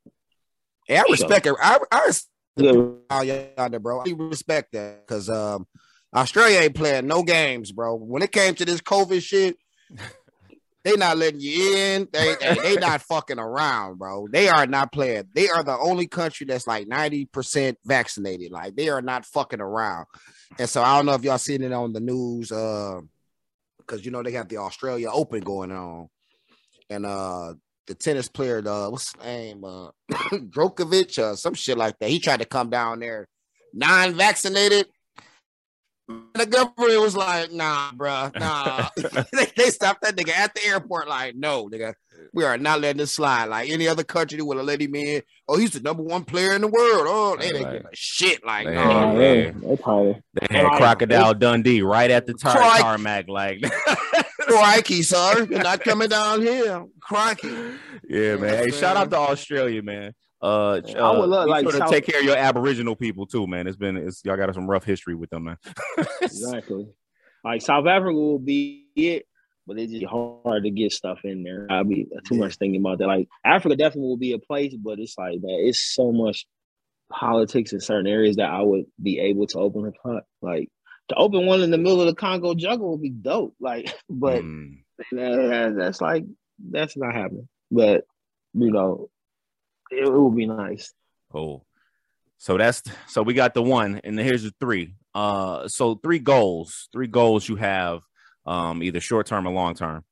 Yeah, I respect it. I, I respect the, all there, bro. I respect that because um, Australia ain't playing no games, bro. When it came to this COVID shit, they not letting you in. They, they they not fucking around, bro. They are not playing. They are the only country that's like ninety percent vaccinated. Like they are not fucking around. And so I don't know if y'all seen it on the news, uh, because you know they got the Australia Open going on, and uh, the tennis player, uh, what's his name, uh, Djokovic, uh, some shit like that. He tried to come down there non-vaccinated. The government was like, "Nah, bruh, nah." they, they stopped that nigga at the airport. Like, no, nigga, we are not letting this slide. Like any other country, they would have let him in. Oh, he's the number one player in the world. Oh, they didn't Right. give a shit. Like, They no, had- oh, yeah. yeah, they probably They had Right. Crocodile Dundee right at the tar- Crikey. tarmac, like crikey, sir, you're not coming down here. Crikey. yeah, man. Hey, shout out to Australia, man. Uh, I would uh, love, like, sure to South- take care of your Aboriginal people too, man. It's been it's y'all got some rough history with them, man. exactly. Like South Africa will be it, but it's just hard to get stuff in there. I'll be too much thinking about that. Like Africa definitely will be a place, but it's like man, it's so much politics in certain areas that I would be able to open a pot. Like to open one in the middle of the Congo jungle would be dope. Like, but Mm. that- that's like that's not happening. But you know, it, would be nice. Cool. So that's so we got the one, and here's the three. Uh, so three goals, three goals you have, um, either short term or long term.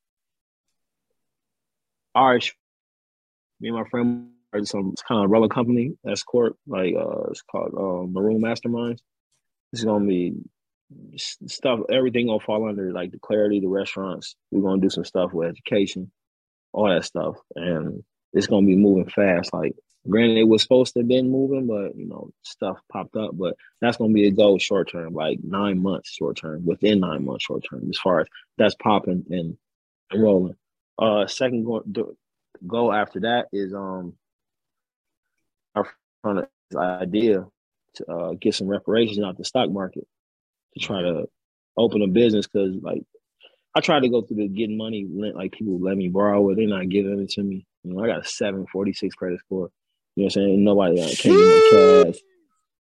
All right, me and my friend are some kind of umbrella company, S corp, like uh, it's called uh, Maroon Masterminds. It's gonna be stuff. Everything gonna fall under like the clarity, the restaurants. We're gonna do some stuff with education, all that stuff, and it's gonna be moving fast. Like Granted, it was supposed to have been moving, but you know, stuff popped up. But that's to be a goal short term, like nine months short term, within nine months short term, as far as that's popping and, rolling. Uh, second go, goal after that is um our front idea to uh, get some reparations out the stock market to try to open a business because like I tried to go through the getting money, like people let me borrow it, they're not giving it to me. You know, I got a 746 credit score. You know what I'm saying? Nobody I can't get no cash.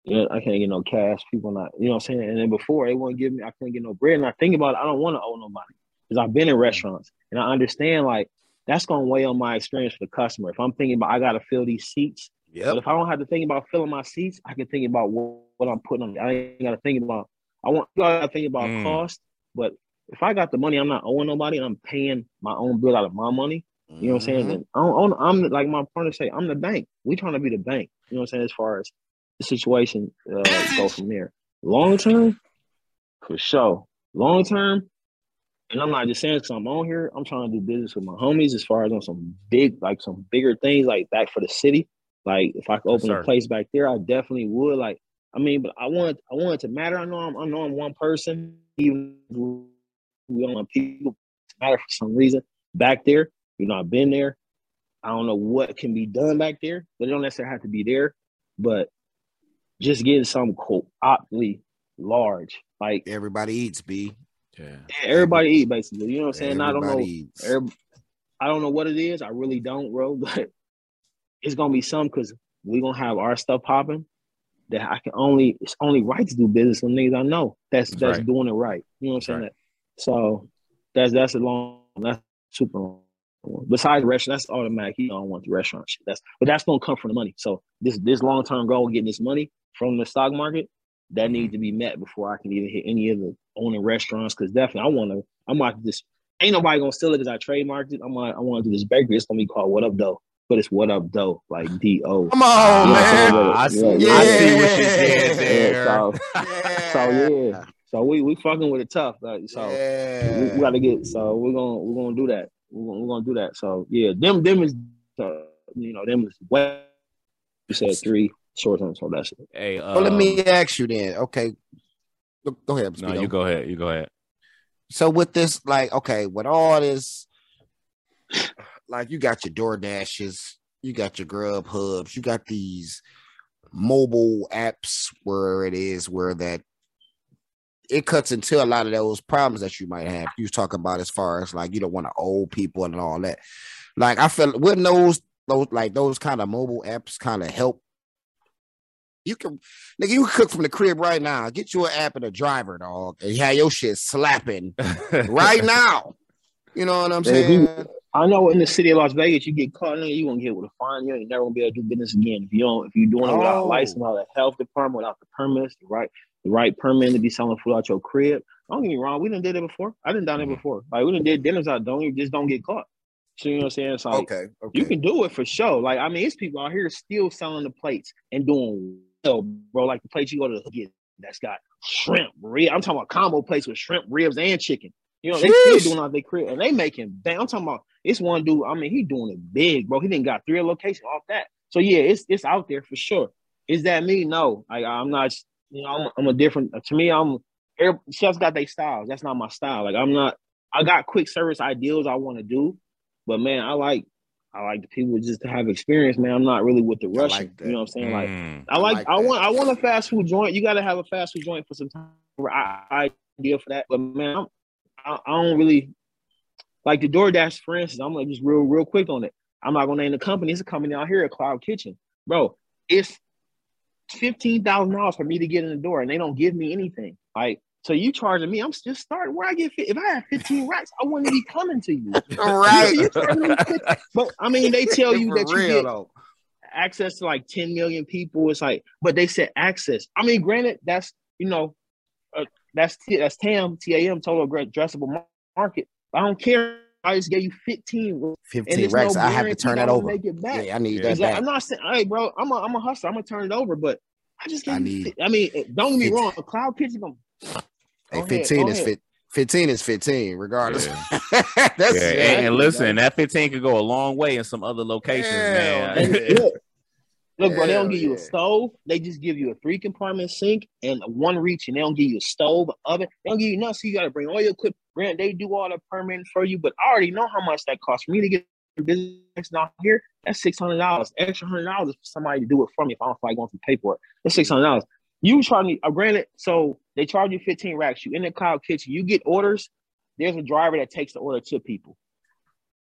You know, I can't get no cash. People not, you know what I'm saying? And then before they wouldn't give me, I couldn't get no bread. And I think about it, I don't want to owe nobody. Because I've been in restaurants and I understand like that's gonna weigh on my experience for the customer. If I'm thinking about I gotta fill these seats, yeah. But if I don't have to think about filling my seats, I can think about what, what I'm putting on. I ain't gotta think about I want you gotta think about mm. cost, but if I got the money, I'm not owing nobody, I'm paying my own bill out of my money. You know what I'm saying? Mm-hmm. And I don't, I'm like my partner say, I'm the bank. We trying to be the bank. You know what I'm saying? As far as the situation uh, go from there. Long term, for sure. Long term, and I'm not just saying because I'm on here. I'm trying to do business with my homies as far as on some big, like some bigger things, like back for the city. Like if I could open yes, a place back there, I definitely would. Like I mean, but I want I want it to matter. I know I'm I know I'm one person, even we don't want people matter for some reason back there. You know, I've been there. I don't know what can be done back there, but it don't necessarily have to be there. But just getting some co-optly large, like everybody eats, B. Yeah. everybody eat basically. You know what I'm saying? I don't know. I don't know what it is. I really don't, bro. But it's gonna be some because we're gonna have our stuff popping that I can only it's only right to do business with niggas I know that's that's, that's right. doing it right. You know what I'm saying? Right. So that's that's a long that's super long. Besides restaurant, that's automatic. He don't want the restaurant shit. That's but that's gonna come from the money. So this this long term goal, getting this money from the stock market, that mm-hmm. needs to be met before I can even hit any of the owning restaurants. Because definitely, I want to. I'm like this. Ain't nobody gonna steal it because I trademarked it. I'm like, I want to do this bakery. It's gonna be called What Up Dough, but it's What Up Dough, like D O. Come on, you know man. I see, yeah, I see what you did there. So, yeah. so yeah. So we we fucking with it tough. Like, so yeah. we, we got to get. So we're gonna we're gonna do that we're gonna, we're gonna do that. So yeah, them them is uh, you know them is what you said three short term. So that's it. Hey, um, well, let me ask you then. Okay, go, go ahead. No, you go ahead. You go ahead. So with this, like, okay, with all this, like you got your Door Dashes, you got your Grub Hubs, you got these mobile apps where it is where that it cuts into a lot of those problems that you might have. You was talking about as far as like you don't want to old people and all that. Like I feel wouldn't those those like those kind of mobile apps kind of help. You can nigga, you can cook from the crib right now. Get you an app and a driver, dog, and have your shit slapping right now. You know what I'm saying? I know in the city of Las Vegas, you get caught, nigga, you gonna get with a fine. You ain't never gonna be able to do business again if you don't. If you're doing it without a license, without a health department, without the permits, right? The right permit to be selling food out your crib. Don't get me wrong, we didn't did it before. I didn't done it mm-hmm. before. Like we didn't did dinners out. Don't you just don't get caught. So you know what I'm saying? It's like okay, okay, you can do it for sure. Like I mean, it's people out here still selling the plates and doing well, bro. Like the plates you go to get that's got shrimp, rib. I'm talking about combo plates with shrimp, ribs, and chicken. You know, they still doing out their crib and they making bang. I'm talking about it's one dude. I mean, he doing it big, bro. He didn't got three locations off that. So yeah, it's it's out there for sure. Is that me? No, I, I'm not you know, I'm, I'm a different. To me, I'm chefs got their styles. That's not my style. Like I'm not. I got quick service ideals I want to do, but man, I like I like the people just to have experience, man. I'm not really with the rushing. Like you know what I'm saying? Like mm, I like, I, like I want I want a fast food joint. You got to have a fast food joint for some time. I, idea for that, but man, I'm, I, I don't really like the DoorDash, for instance. I'm like just real real quick on it. I'm not gonna name the company. It's a company out here, a Cloud Kitchen, bro. It's fifteen thousand dollars for me to get in the door, and they don't give me anything. Like, so you charging me? I'm just starting where I get. If I had fifteen racks, I wouldn't be coming to you. right. but I mean, they tell you that you get. Though. access to like 10 million people. It's like, but they said access. I mean, granted, that's you know, uh, that's that's TAM, TAM, total addressable market. I don't care. I just gave you 15. 15 racks. No I have to turn that over. Make it back. Yeah, I need that. Back. I'm not saying, hey, bro, I'm a, I'm a hustler. I'm gonna turn it over, but I just gave I need. I mean, eh, don't get me wrong. A cloud kitchen gonna. Hey, 15 is fit. 15 is 15, regardless. Yeah. That's yeah, and, and, listen, that 15 could go a long way in some other locations, man. look, look, bro, they don't give you a stove. They just give you a three compartment sink and one reach, and they don't give you a stove, oven. They don't give you nothing. So you got to bring all your equipment. Grant, they do all the permitting for you, but I already know how much that costs for me to get business not here. That's six hundred dollars, extra hundred dollars for somebody to do it for me if I don't feel like going through paperwork. That's six hundred dollars. You charge me, uh, granted, so they charge you 15 racks. You in the cloud kitchen, you get orders. There's a driver that takes the order to people.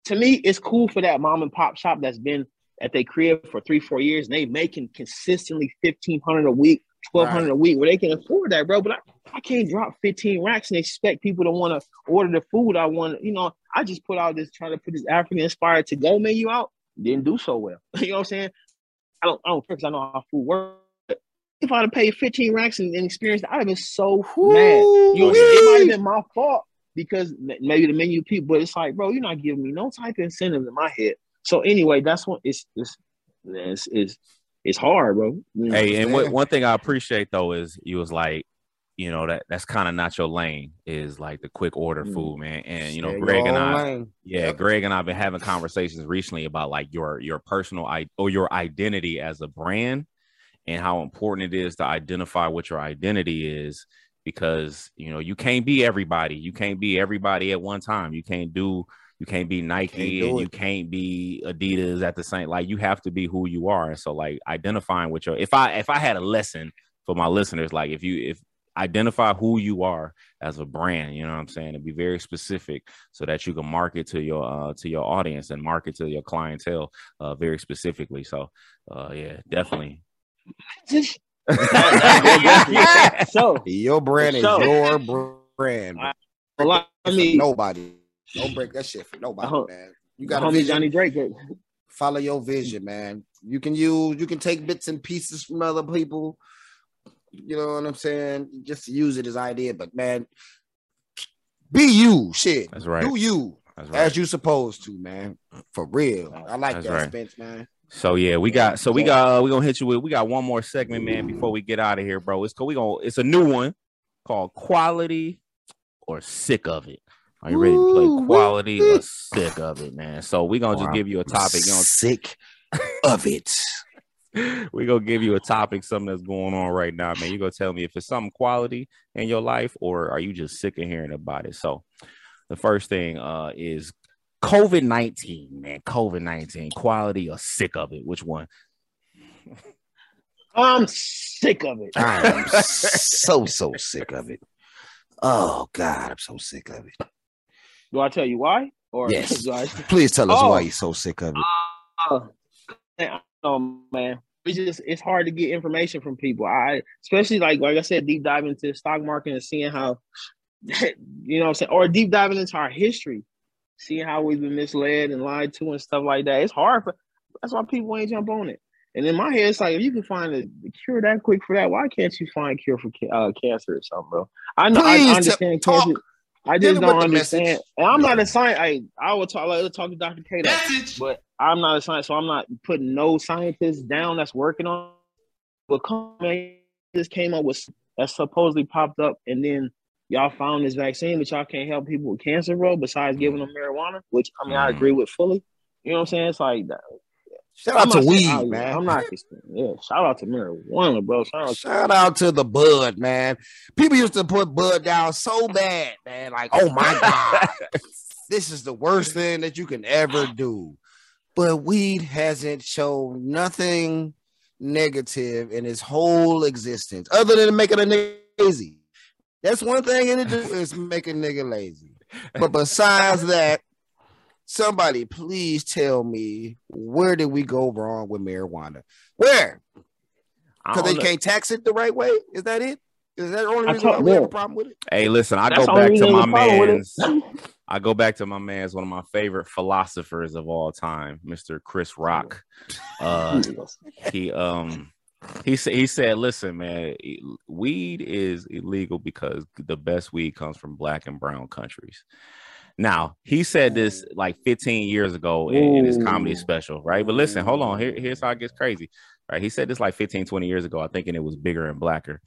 To me, it's cool for that mom and pop shop that's been at their crib for three, four years, and they making consistently 1500 a week, 1200 right. a week, where they can afford that, bro. But I, I can't drop 15 racks and expect people to want to order the food I want. You know, I just put out this trying to put this African inspired to go menu out, didn't do so well. you know what I'm saying? I don't, I don't because I know how food works if I'd have paid 15 racks and, and experienced I'd have been so Ooh, mad. You know, it might have been my fault because maybe the menu people, but it's like, bro, you're not giving me no type of incentive in my head. So anyway, that's what it's it's it's it's, it's hard, bro. Hey, and what, one thing I appreciate though is you was like, you know that that's kind of not your lane is like the quick order mm. food man and you know greg and i lane. yeah yep. greg and i've been having conversations recently about like your your personal i or your identity as a brand and how important it is to identify what your identity is because you know you can't be everybody you can't be everybody at one time you can't do you can't be nike can't and you can't be adidas at the same like you have to be who you are. And so like identifying what your if i if i had a lesson for my listeners like if you if identify who you are as a brand you know what i'm saying? And be very specific so that you can market to your uh to your audience and market to your clientele uh very specifically. So uh yeah definitely. So your brand is your brand. I mean, nobody. Don't break that shit for nobody, uh-huh. man. You got a vision. Johnny Drake. Follow your vision, man. You can use. You can take bits and pieces from other people. You know what I'm saying? Just use it as idea, but man, be you. Shit. That's right. Do you. Right. As you supposed to, man. For real. I like That's that, right. Spence, man. So yeah, we got so we got uh, we gonna hit you with we got one more segment, man, before we get out of here, bro. It's we gonna it's a new one called quality or sick of it. Are you ready to play quality or sick of it, man? So we're gonna just give you a topic. You know, sick of it. we're gonna give you a topic, something that's going on right now, man. You're gonna tell me if it's something quality in your life, or are you just sick of hearing about it? So the first thing uh is COVID 19, man. COVID 19, quality or sick of it? Which one? I'm sick of it. I am so, so sick of it. Oh, God, I'm so sick of it. Do I tell you why? Or yes. I... Please tell us oh. why you're so sick of it. Uh, oh, man. It's just it's hard to get information from people. I especially like like I said, deep diving into the stock market and seeing how you know what I'm saying, or deep diving into our history seeing how we've been misled and lied to and stuff like that. It's hard for that's why people ain't jump on it. And in my head, it's like if you can find a, cure that quick for that, why can't you find a cure for uh, cancer or something, bro? I know Please I understand talk, cancer. I just don't understand. And I'm not a science. I I will talk. I will talk to Dr. K, but I'm not a science, so I'm not putting no scientists down that's working on. But just came up with that supposedly popped up, and then y'all found this vaccine, but y'all can't help people with cancer, bro, besides giving them marijuana, which I mean. I agree with fully. You know what I'm saying? It's like that. Shout out to weed, saying, man. I'm not yeah. Shout out to marijuana, bro. Shout out, shout to, out to the bud, man. People used to put bud down so bad, man. Like, oh my god, this is the worst thing that you can ever do. But weed hasn't shown nothing negative in its whole existence, other than making a nigga crazy. That's one thing it do is make a nigga lazy. But besides that, somebody please tell me where did we go wrong with marijuana? Where? Because they know. can't tax it the right way. Is that it? Is that the only reason why we have a problem with it? Hey, listen, I That's go back to my man's. I go back to my man as one of my favorite philosophers of all time, Mr. Chris Rock. Uh, he um he said he said, "Listen, man, weed is illegal because the best weed comes from black and brown countries." Now he said this like 15 years ago in, in his comedy special, right? But listen, hold on. Here, here's how it gets crazy. Right? He said this like 15, 20 years ago. I thinking it was bigger and blacker.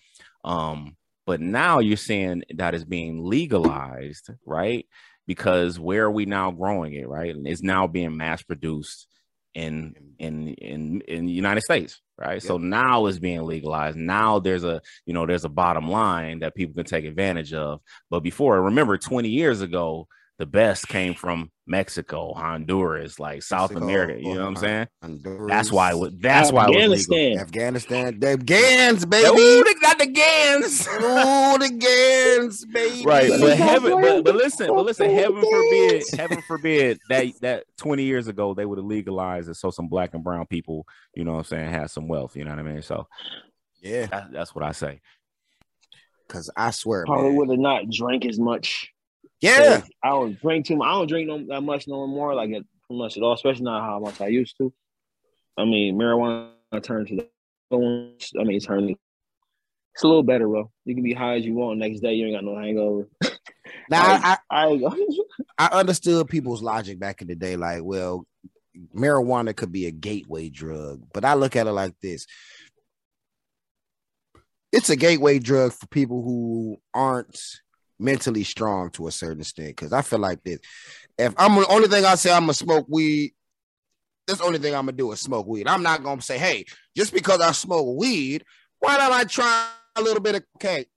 Um, but now you're seeing that is being legalized, right? Because where are we now growing it, right? And it's now being mass produced in in in in the United States, right? Yep. So now it's being legalized. Now there's a you know there's a bottom line that people can take advantage of. But before, remember, 20 years ago, the best came from Mexico, Honduras, like South Mexico, America. You know what I'm saying? Honduras, that's why. It, that's why. Afghanistan, Afghanistan, the Gans, baby. Ooh, they got the Gans. Ooh, the Gans, baby. Right, but heaven, but, but listen, but listen, heaven forbid, heaven forbid that that 20 years ago they would have legalized it so some black and brown people, you know what I'm saying, had some wealth. You know what I mean? So, yeah, that, that's what I say. Because I swear, probably would have not drank as much yeah, I don't drink too much. I don't drink no that much no more, like it much at all, especially not how much I used to. I mean, marijuana turned to the I mean, it's turning. It's a little better, bro. You can be high as you want. Next day, you ain't got no hangover. now, I, I, I understood people's logic back in the day. Like, well, marijuana could be a gateway drug, but I look at it like this: it's a gateway drug for people who aren't mentally strong to a certain extent. Because I feel like this: if I'm the only thing I say, I'm gonna smoke weed. That's the only thing I'm gonna do is smoke weed. I'm not gonna say, hey, just because I smoke weed, why don't I try a little bit of cake?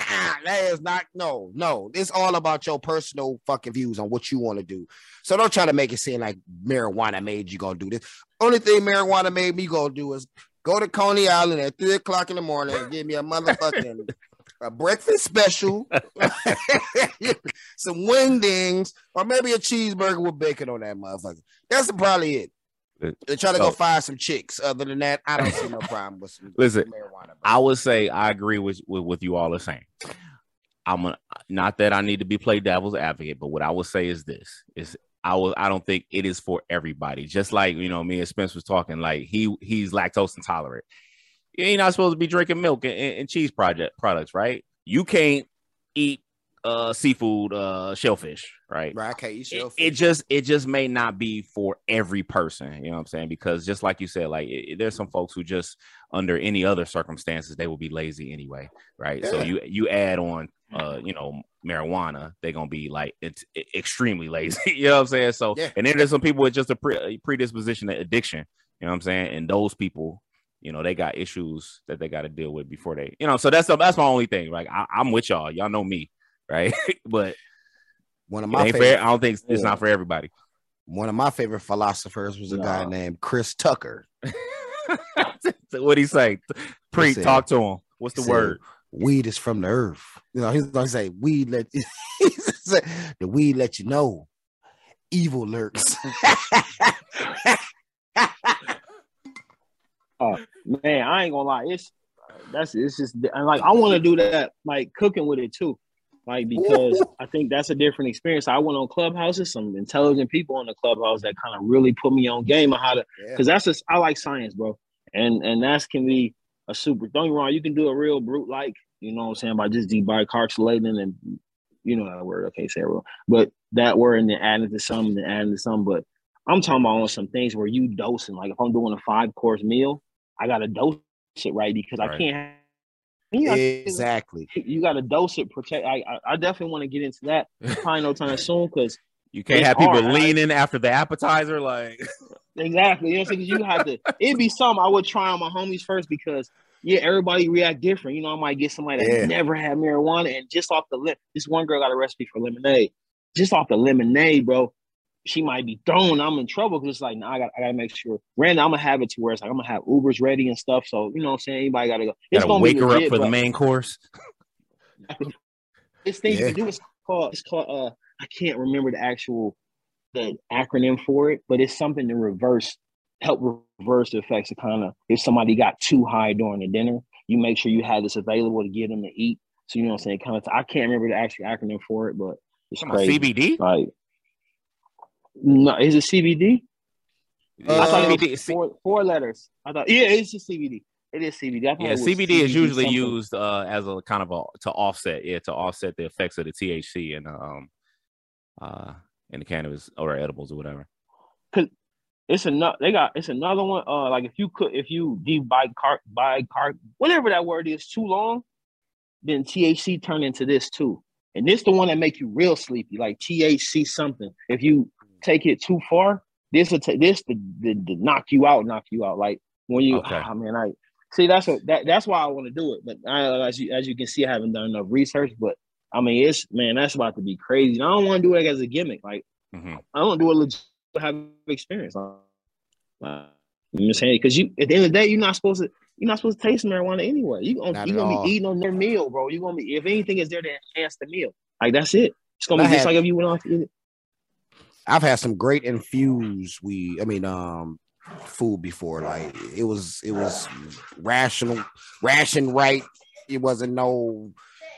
Ah, that is not no, no. It's all about your personal fucking views on what you want to do. So don't try to make it seem like marijuana made you gonna do this. Only thing marijuana made me go do is go to Coney Island at three o'clock in the morning and give me a motherfucking a breakfast special, some wingdings, or maybe a cheeseburger with bacon on that motherfucker. That's probably it. They try to go oh. find some chicks. Other than that, I don't see no problem with some Listen, marijuana. I would say I agree with, with what you all are saying. I'm a, not that I need to be play devil's advocate, but what I would say is this: is I will I don't think it is for everybody. Just like you know, me and Spence was talking, like he he's lactose intolerant you're not supposed to be drinking milk and, and cheese project products, right? You can't eat uh seafood uh shellfish right right I can't eat shellfish. It, it, just it just may not be for every person you know what i'm saying because just like you said like it, there's some folks who just under any other circumstances they will be lazy anyway right yeah. so you you add on uh you know marijuana they're gonna be like it's extremely lazy you know what i'm saying so yeah. and then there's some people with just a pre- predisposition to addiction you know what i'm saying and those people you know they got issues that they got to deal with before they you know so that's the, that's my only thing like I, am with y'all. Y'all know me right? But one of my favorite, i don't think it's not for everybody. One of my favorite philosophers was a no. guy named chris tucker. What he say? Pre talk to him. What's the word? Weed is from the earth. You know he's gonna say weed let the weed let you know evil lurks uh, man, I ain't gonna lie, it's that's it's just and like I want to do that, like cooking with it too, like because I think that's a different experience. I went on clubhouses, some intelligent people on the clubhouse that kind of really put me on game on how to, because that's just I like science, bro, and and that's can be a super. Don't get wrong, you can do a real brute like, you know what I'm saying, by just decarcelating and you know that word, okay, say real, but that word and then adding to some and adding to some, but I'm talking about on some things where you dosing, like if I'm doing a five course meal I gotta dose it right because right. I can't. You know, exactly. You got to dose it, protect. I, I, I definitely want to get into that. Probably no time soon because you can't have people hard. leaning after the appetizer, like exactly. You know, because you have to. It'd be something I would try on my homies first because yeah, everybody react different. You know, I might get somebody that yeah. never had marijuana and just off the lip. This one girl got a recipe for lemonade. Just off the lemonade, bro she might be thrown. I'm in trouble because it's like, nah, I got I gotta make sure. Random, I'm gonna have it to where it's like I'm gonna have Ubers ready and stuff. So you know what I'm saying? Anybody gotta go. It's gotta gonna wake her legit, up for the main course. this thing yeah. you do is called it's called uh I can't remember the actual the acronym for it, but it's something to reverse help reverse the effects of kind of if somebody got too high during the dinner, you make sure you have this available to get them to eat. So you know what I'm saying? Kind of I can't remember the actual acronym for it, but It's crazy. CBD. Like, no, is it CBD? Uh, I thought it CBD. was four, four letters. I thought, yeah, it's just CBD. It is CBD. Yeah, was CBD is usually something. used uh, as a kind of a to offset, yeah, to offset the effects of the THC and um uh in the cannabis or edibles or whatever. Cause It's another. They got. It's another one. Uh, like if you could, if you bicar bicar whatever that word is too long, then THC turn into this too. And this the one that make you real sleepy, like THC something. If you take it too far, this will take this to, to, to knock you out, knock you out. Like when you, Okay. I mean, I see that's what that, that's why I want to do it. But I, as you as you can see, I haven't done enough research. But I mean, it's man, that's about to be crazy. And I don't want to do it as a gimmick. Like Mhm. I don't do it legit have experience. Like, you know what I'm saying? Because you at the end of the day, you're not supposed to you're not supposed to taste marijuana anyway. You gonna you gonna all. be eating on their meal, bro. You gonna be if anything is there to enhance the meal. Like that's it. It's gonna I be just had- like if you went off to eat it. I've had some great infused we I mean um food before. Like it was it was rational, ration right. It wasn't no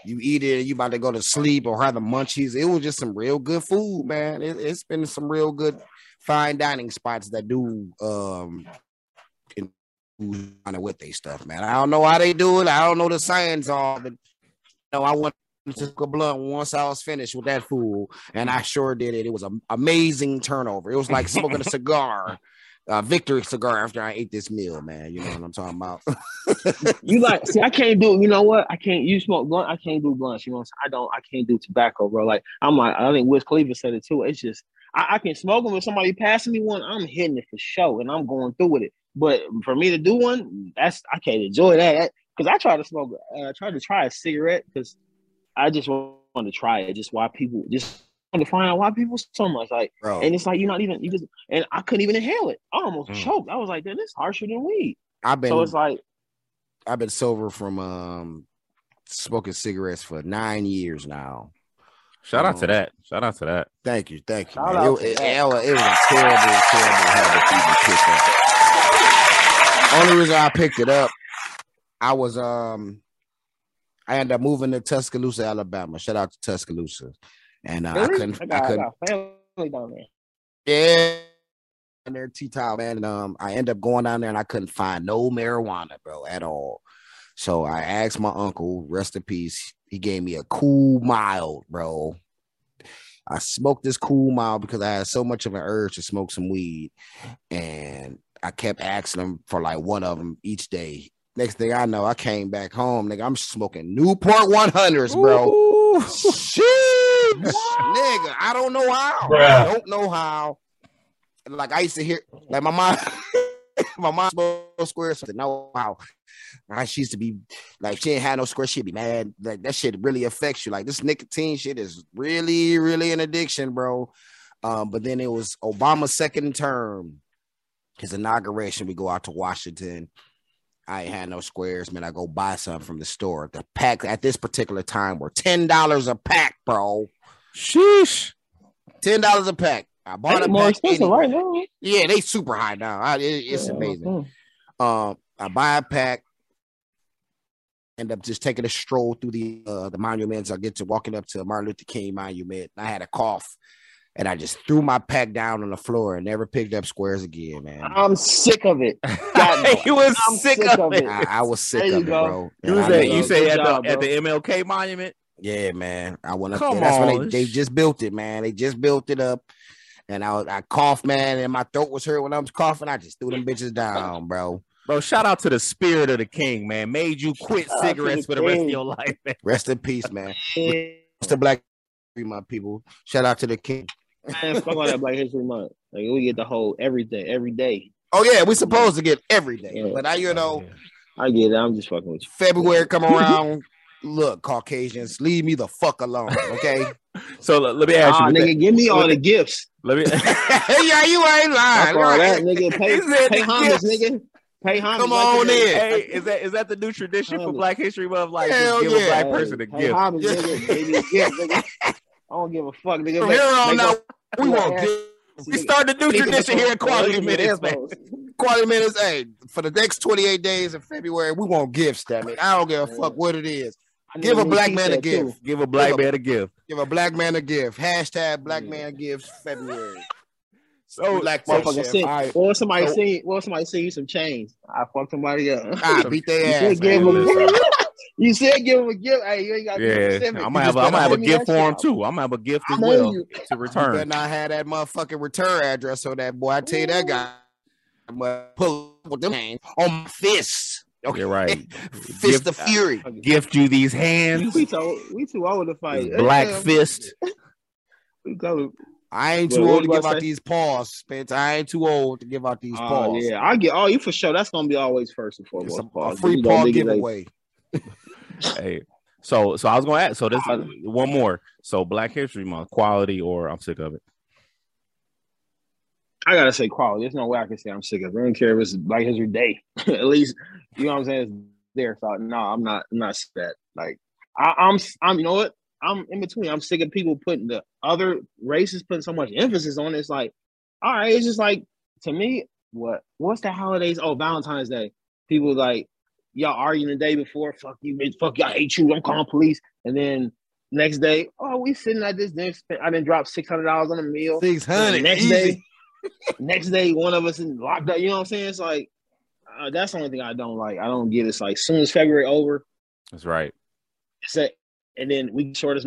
you eat it, you about to go to sleep or have the munchies. It was just some real good food, man. It, it's been some real good fine dining spots that do um kind of with they stuff, man. I don't know how they do it. I don't know the science of it. No, I went to took a blunt once I was finished with that fool, and I sure did it. It was an amazing turnover. It was like smoking a cigar, a victory cigar after I ate this meal, man. You know what I'm talking about? You like see, I can't do you know what? I can't you smoke blunt, I can't do blunts. You know what I'm saying? I don't I can't do tobacco, bro. Like I'm like I think Wiz Khalifa said it too. It's just I, I can smoke them if somebody passing me one, I'm hitting it for show and I'm going through with it. But for me to do one, that's I can't enjoy that because I tried to smoke. Uh, I tried to try a cigarette because I just want to try it. Just why people just want to find out why people so much like, Bro, and it's like you're not even you just and I couldn't even inhale it. I almost Mm. choked. I was like, "Damn, this harsher than weed." I've been So it's like, I've been sober from um smoking cigarettes for nine years now. Shout out to Oh. that. Shout out to that. Thank you, thank you. Man. It, it- that. it was- it was a terrible, terrible habit to even pick up. Only reason I picked it up, I was um, I ended up moving to Tuscaloosa, Alabama. Shout out to Tuscaloosa, and uh, I couldn't, I got, I couldn't, family down there. yeah. And there, T Top, man, and um, I ended up going down there and I couldn't find no marijuana, bro, at all. So I asked my uncle, rest in peace. He gave me a Kool Mild, bro. I smoked this Kool Mild because I had so much of an urge to smoke some weed, and I kept asking him for like one of them each day. Next thing I know, I came back home, nigga. I'm smoking Newport 100s, bro. Ooh. Shit, nigga. I don't know how. I don't know how. Like I used to hear, like my mom, my mom smoked square something. No how. Like, She used to be like she ain't had no square. She'd be mad. Like that shit really affects you. Like this nicotine shit is really, really an addiction, bro. Um, but then it was Obama's second term, his inauguration. We go out to Washington. I ain't had no squares, man. I go buy some from the store. The pack at this particular time were ten dollars a pack, bro. Sheesh. Ten dollars a pack. I bought They a more pack expensive anyway. right now. Yeah, they super high now. I, it- it's Yeah, amazing. mm. Um, I buy a pack. End up just taking a stroll through the uh, the monuments. I get to walking up to Martin Luther King monument. I had a cough, and I just threw my pack down on the floor and never picked up squares again, man. I'm sick of it. He was I'm sick, sick of of it. it. I, I was sick There you of it, go. bro. You And was at, you say at job, the at the. MLK monument. Yeah, man. I went up Come there. That's when on. they, they just built it, man. They just built it up. And I I coughed, man, and my throat was hurt when I was coughing. I just threw them bitches down, bro. Bro, shout out to the spirit of the king, man. Made you quit Shout cigarettes the for the rest of your life, man. Rest in peace, man. Mr. Black, my people. Shout out to the king. Man, fuck all that Black History Month. Like we get the whole everything every day. Oh yeah, we supposed to get every day, Yeah. but I, you know, I get it. I'm just fucking with you. February come around. Look, Caucasians, leave me the fuck alone, okay? So let, let me ask Ah, you. nigga, give me all the gifts. Let me. yeah, you ain't lying. Fuck all that, nigga. Pay, pay homage, nigga. Pay homage. Come on the- in. hey, is that is that the new tradition for Black History Month? Like, Hell just give yeah. a black Hey, person a pay gift. homage, nigga. Give gift, nigga. I don't give a fuck, nigga. From Make- here on make out, we make won't a- We started a new tradition here at Quality Minutes, man. quality minutes. Hey, for the next 28 days of February, we want gifts, damn it. I don't give a fuck what it is. Give a black man a gift. Give a black man a gift. Give a black man a gift. Hashtag black man gifts February. So, We like so- Fuck Motherfucker shit. send, or somebody So- send, or somebody send you some change. I fuck somebody up. Ah, beat you their ass. give man. him Listen. a you said give him a gift. Hey, you ain't got yeah, specific. I'm gonna have, just a, I'm gonna have a gift for him too. I'm gonna have a gift as well you. to You better return. not have that motherfucking return address on that boy. I tell you that guy. I'm gonna pull up with them hands on my fists. Okay, You're right. Fist Gift- of fury. Gift you these hands, We too we too old to fight. black fist. We go. I ain't too what old to give I out say? these paws, Spence. I ain't too old to give out these Oh paws. yeah, I get. Oh, you for sure. That's gonna be always first and foremost. a, a free paw giveaway. Hey, so so I was gonna ask. So this Uh, one more. So Black History Month, quality or I'm sick of it. I gotta say quality. There's no way I can say I'm sick of it. I don't care if it's Black History Day. At least you know what I'm saying. It's there. So no, I'm not. I'm not that. Like I, I'm. I'm. You know what? I'm in between. I'm sick of people putting the other races putting so much emphasis on it. It's like, all right, it's just like to me, what what's the holidays? Oh, Valentine's Day. People like y'all arguing the day before. Fuck you, bitch. Fuck you. I hate you. I'm calling police. And then next day, oh, we sitting at this. Dinner. I didn't drop six hundred dollars on a meal. Six hundred. next easy. day, next day, one of us is locked up. You know what I'm saying? It's like uh, that's the only thing I don't like. I don't get. It's like soon as February over, That's right. it's a, and then we short as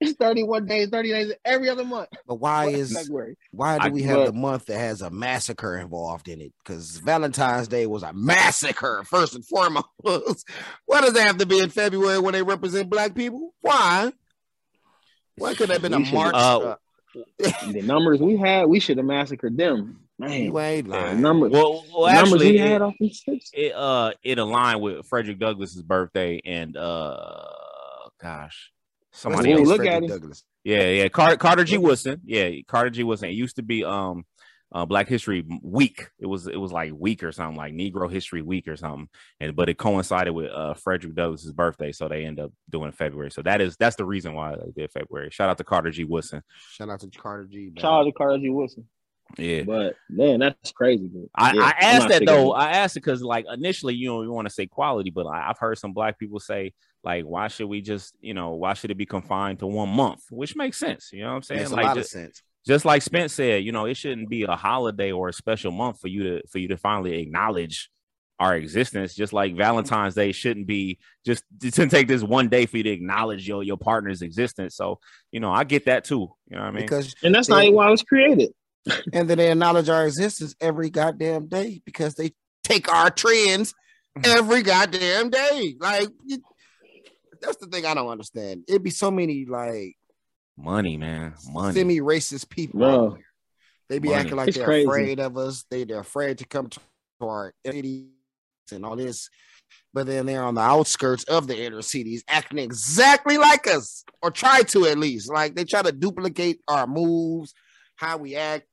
it's 31 days, 30 days every other month. But why is February? why do I- we have but- the month that has a massacre involved in it? Because Valentine's Day was a massacre first and foremost. why does it have to be in February when they represent black people? Why? Why could that have been a March? uh, The numbers we had, we should have massacred them. Man, you the lying. numbers, Well, well the numbers actually, we had it, off these it uh it aligned with Frederick Douglass's birthday and uh gosh somebody Ooh, else. look Frederick at him. Douglass. Yeah, yeah. Carter, Carter G. Woodson. Yeah, Carter G. Woodson. It used to be um uh, Black History Week. It was it was like week or something, like Negro History Week or something. And but it coincided with uh Frederick Douglass's birthday, so they end up doing February. So that is that's the reason why they did February. Shout out to Carter G. Woodson. Shout out to Carter G. man. Shout out to Carter G. Wilson. Yeah. But man, that's crazy. Dude. I, Yeah, I I'm asked that though. it. I asked it because like initially, you know, you want to say quality, but I, I've heard some black people say like, why should we just, you know, why should it be confined to one month? Which makes sense. You know what I'm saying? Makes a lot just, of sense. just like Spence said, you know, it shouldn't be a holiday or a special month for you to for you to finally acknowledge our existence. Just like Valentine's Day shouldn't be just to take this one day for you to acknowledge your your partner's existence. So, you know, I get that too. You know what I mean? Because And that's not even why it was created. and then they acknowledge our existence every goddamn day because they take our trends mm-hmm. every goddamn day. Like you- that's the thing I don't understand. It'd be so many like money, man, money. semi-racist people. No. out here. They be Money. acting like It's they're crazy. afraid of us. They they're afraid to come to our cities and all this. But then they're on the outskirts of the inner cities, acting exactly like us, or try to at least. Like they try to duplicate our moves, how we act,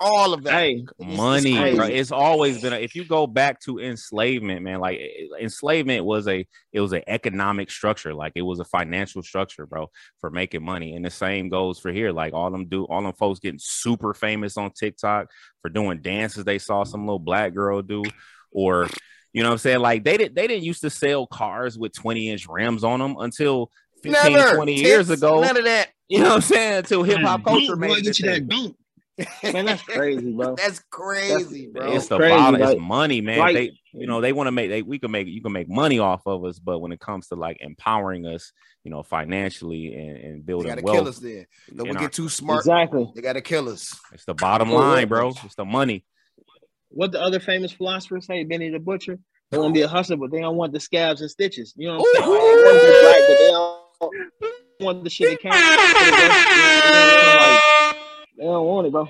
all of that. Hey, It's- it's money crazy. bro. it's always been a, if you go back to enslavement man like enslavement was a it was an economic structure like it was a financial structure bro for making money and the same goes for here like all them do all them folks getting super famous on tiktok for doing dances they saw some little black girl do or you know what i'm saying like they didn't they didn't used to sell cars with 20 inch rims on them until 15 Never. 20 years ago None of that. you know what i'm saying until hip-hop culture made it get you that thing. dunk. Man, that's crazy, bro. That's crazy, bro. It's the Crazy, bottom. like- it's money, man. like- they, you know, they want to make. They we can make. You can make money off of us, but when it comes to like empowering us, you know, financially and, and they building gotta wealth, kill us then. Don't we our- get too smart. Exactly. They gotta kill us. it's the bottom line, bro. It's the money. What the other famous philosophers say, Benny the Butcher, they want to be a hustler, but they don't want the scabs and stitches. You know what I'm saying? Like, they want to be black, but they don't want the shit that counts. Like, they don't want it, bro.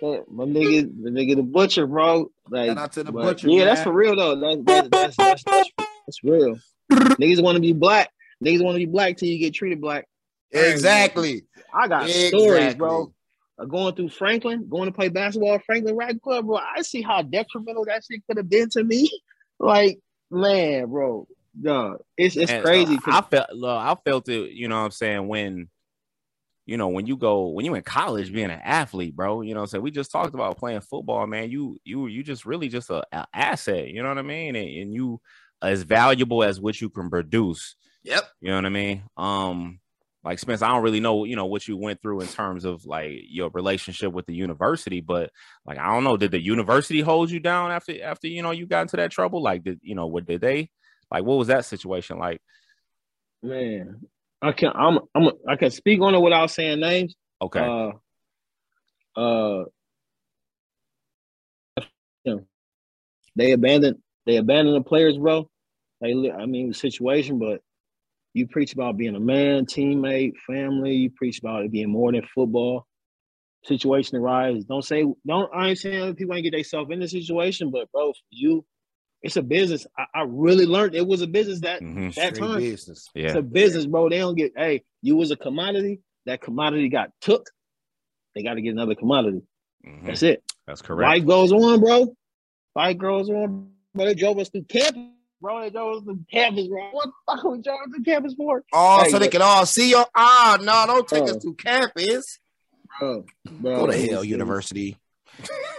That- My nigga, the nigga the butcher, bro. Like, Shout out to the but butcher, Yeah, that's for real though. That, that, that's, that's that's that's real. Niggas want to be black. Niggas want to be black till you get treated black. Exactly. I got Exactly. stories, bro. Uh, going through Franklin, going to play basketball at Franklin Rag Club, bro. I see how detrimental that shit could have been to me. Like, man, bro, dog, it's it's And, crazy. uh, 'cause- I felt. Look, I felt it. You know, what I'm saying when. You know, when you go when you in college being an athlete, bro, you know what I'm saying? We just talked about playing football, man. You you you just really just a, a asset, you know what I mean? And, and you as valuable as what you can produce. Yep. You know what I mean? Um, like Spence, I don't really know, you know, what you went through in terms of like your relationship with the university, but like I don't know, did the university hold you down after after you know you got into that trouble? Like, did you know what did they like? What was that situation like? Man, I can I'm I'm I can speak on it without saying names. Okay. Uh, uh, they abandoned they abandoned the players, bro. They, I mean, the situation, but you preach about being a man, teammate, family. You preach about it being more than football. Situation arises. Don't say don't. I ain't saying other people ain't get themselves in the situation, but bro, you, it's a business. I, I really learned it was a business that Mhm. that Straight time. business. Yeah. It's a business, bro. They don't get. Hey, you was a commodity. That commodity got took. They got to get another commodity. Mhm. That's it. That's correct. Life goes on, bro. Life goes on. Bro, they drove us through campus, bro. They drove us through campus, bro. What the fuck are we drove us through campus for? Oh, Hey, so they can all see your Ah, no, don't take us to campus. Bro, bro. Go to hell, university.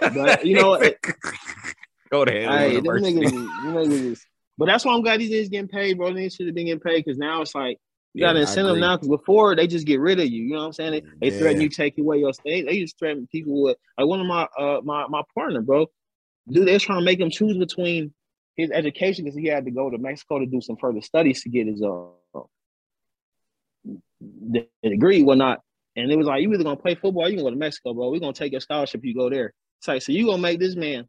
But you know, it, Go to hell. hey, niggas, niggas but that's why I'm glad these niggas getting paid, bro. They should have been getting paid because now it's like you got to Yeah, I incentive now. Because before they just get rid of you. You know what I'm saying? They, they Yeah. threaten you, take away your state. They just threaten people with like one of my uh my my partner, bro. Dude, they're trying to make him choose between his education because he had to go to Mexico to do some further studies to get his uh the the degree, whatnot. And it was like you either gonna play football, or you can go to Mexico, bro. We're gonna take your scholarship, you go there. It's like so you gonna make this man.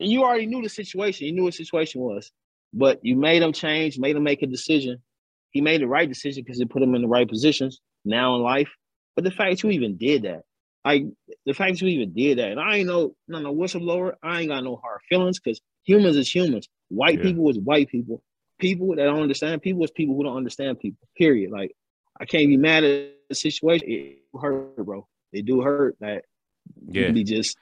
And you already knew the situation. You knew what the situation was, but you made him change, made him make a decision. He made the right decision because it put him in the right positions now in life. But the fact you even did that, like the fact you even did that, and I ain't no no no whistleblower. I ain't got no hard feelings because humans is humans. White Yeah. people is white people. People that don't understand people is people who don't understand people. Period. Like I can't be mad at the situation. It hurt, bro. It do hurt that you Yeah. be just.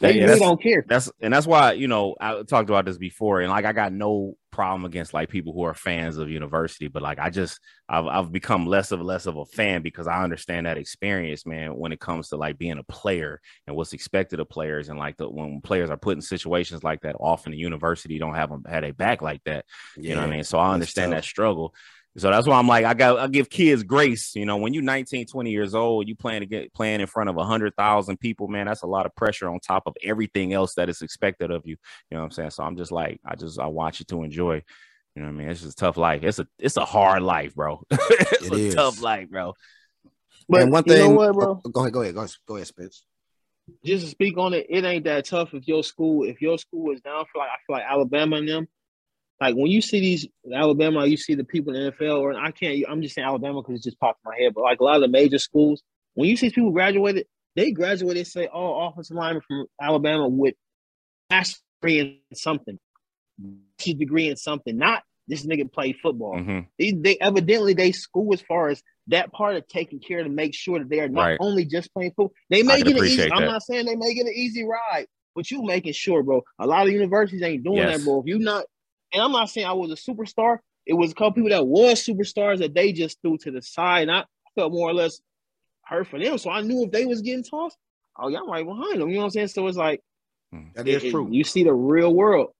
They yeah, don't care. That's and that's why you know I talked about this before, and like I got no problem against like people who are fans of university, but like I just I've I've become less of less of a fan because I understand that experience, man, when it comes to like being a player and what's expected of players, and like the when players are put in situations like that, often the university don't have them had a back like that. You know what I mean? So I understand that struggle. So that's why I'm like, I got I give kids grace. You know, when you're 19, 20 years old, you playing to get playing in front of hundred thousand people, man, that's a lot of pressure on top of everything else that is expected of you. You know what I'm saying? So I'm just like, I just I watch it to enjoy. You know what I mean? It's just a tough life. It's a it's a hard life, bro. it's It a is. tough life, bro. But and one you thing, know what, bro? oh, go ahead, go ahead, go ahead, go ahead, Spence. just to speak on it, it ain't that tough if your school if your school is down for like I feel like Alabama and them. Like when you see these Alabama, you see the people in the NFL, or I can't. I'm just saying Alabama because it just popped in my head. But like a lot of the major schools, when you see people graduated, they graduated say, "Oh, offensive lineman from Alabama with master's degree in something, master's degree in something, not this nigga played football." Mhm. They, they evidently they school as far as that part of taking care to make sure that they are not Right. only just playing football. They make it an easy. appreciate I'm not saying they make it an easy ride, but you making sure, bro. A lot of universities ain't doing Yes. that, bro. If you not, and I'm not saying I was a superstar. It was a couple people that was superstars that they just threw to the side. And I felt more or less hurt for them. So I knew if they was getting tossed, oh yeah, I'm right behind them. You know what I'm saying? So it's like hmm. That is it- it- true. You see the real world.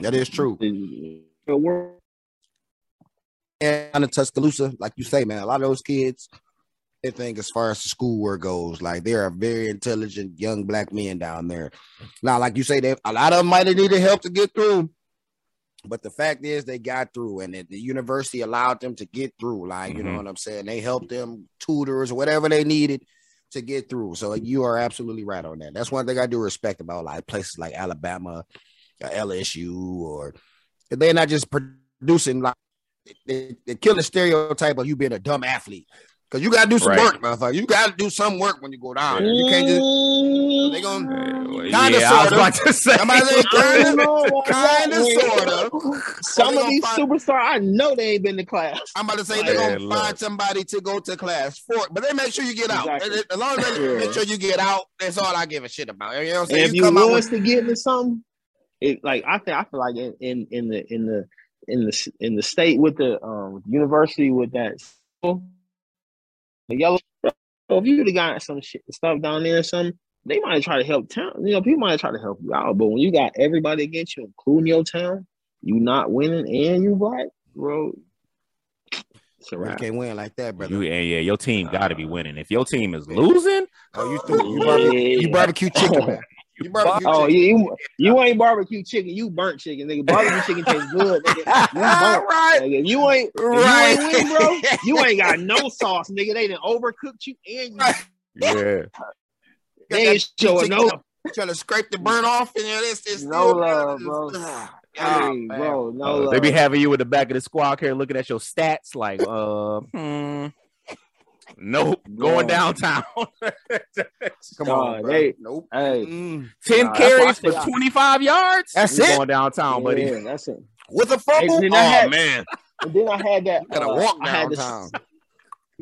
That is true. The world. And in Tuscaloosa, like you say, man, a lot of those kids, they think as far as the schoolwork goes, like they are very intelligent young black men down there. Now, like you say, they a lot of them might have needed help to get through. But the fact is, they got through, and the, the university allowed them to get through. Like, you know Mhm. what I'm saying? They helped them, tutors, or whatever they needed to get through. So you are absolutely right on that. That's one thing I do respect about like places like Alabama, or LSU, or they're not just producing like kill the stereotype of you being a dumb athlete. Cause you gotta do some Right. work, motherfucker. You gotta do some work when you go down. there. You can't just they gonna Uh, Kinda, yeah, sorta. about to say. To say, kinda, know about that, kinda, sorta. Some of these find- superstars, I know they ain't been to class. I'm about to say they're Yeah, gonna look. find somebody to go to class for, but they make sure you get out. Exactly. As long as they Yeah. make sure you get out, that's all I give a shit about. You know what I'm saying? if You you come out with to get into something, it like I think I feel like in in, in the in the in the in the state with the um with the university with that the yellow. So if you would have got some shit stuff down there or something, they might try to help town. You know, people might try to help you out, but when you got everybody against you, including your town, you not winning and you black, bro. It's a You can't win like that, brother. You, and yeah, your team got to be winning. If your team is losing, oh, you threw, you, barbecue, you barbecue chicken, man. You barbecue Oh, chicken. you, you you ain't barbecue chicken, you burnt chicken, nigga. Barbecue chicken tastes good, nigga. You burnt. right, Nigga, you ain't, right. you ain't win, bro. You ain't got no sauce, nigga. They done overcooked you and you, yeah, they ain't showing no. trying to scrape the burn off, and it's, it's No still, love, bro. Ah, I mean, man. bro, no Uh, love. they be having you in the back of the squad here looking at your stats like, uh, hmm, nope, going Yeah. downtown. Come on, bro. they- nope. Hey, Mm. Ten Nah, that's why I carries for 25 yards. That's We it? Going downtown, buddy. yeah, that's it. With a Hey, fumble, then oh had- man, And then I had that. you gotta uh, walk I had this- downtown.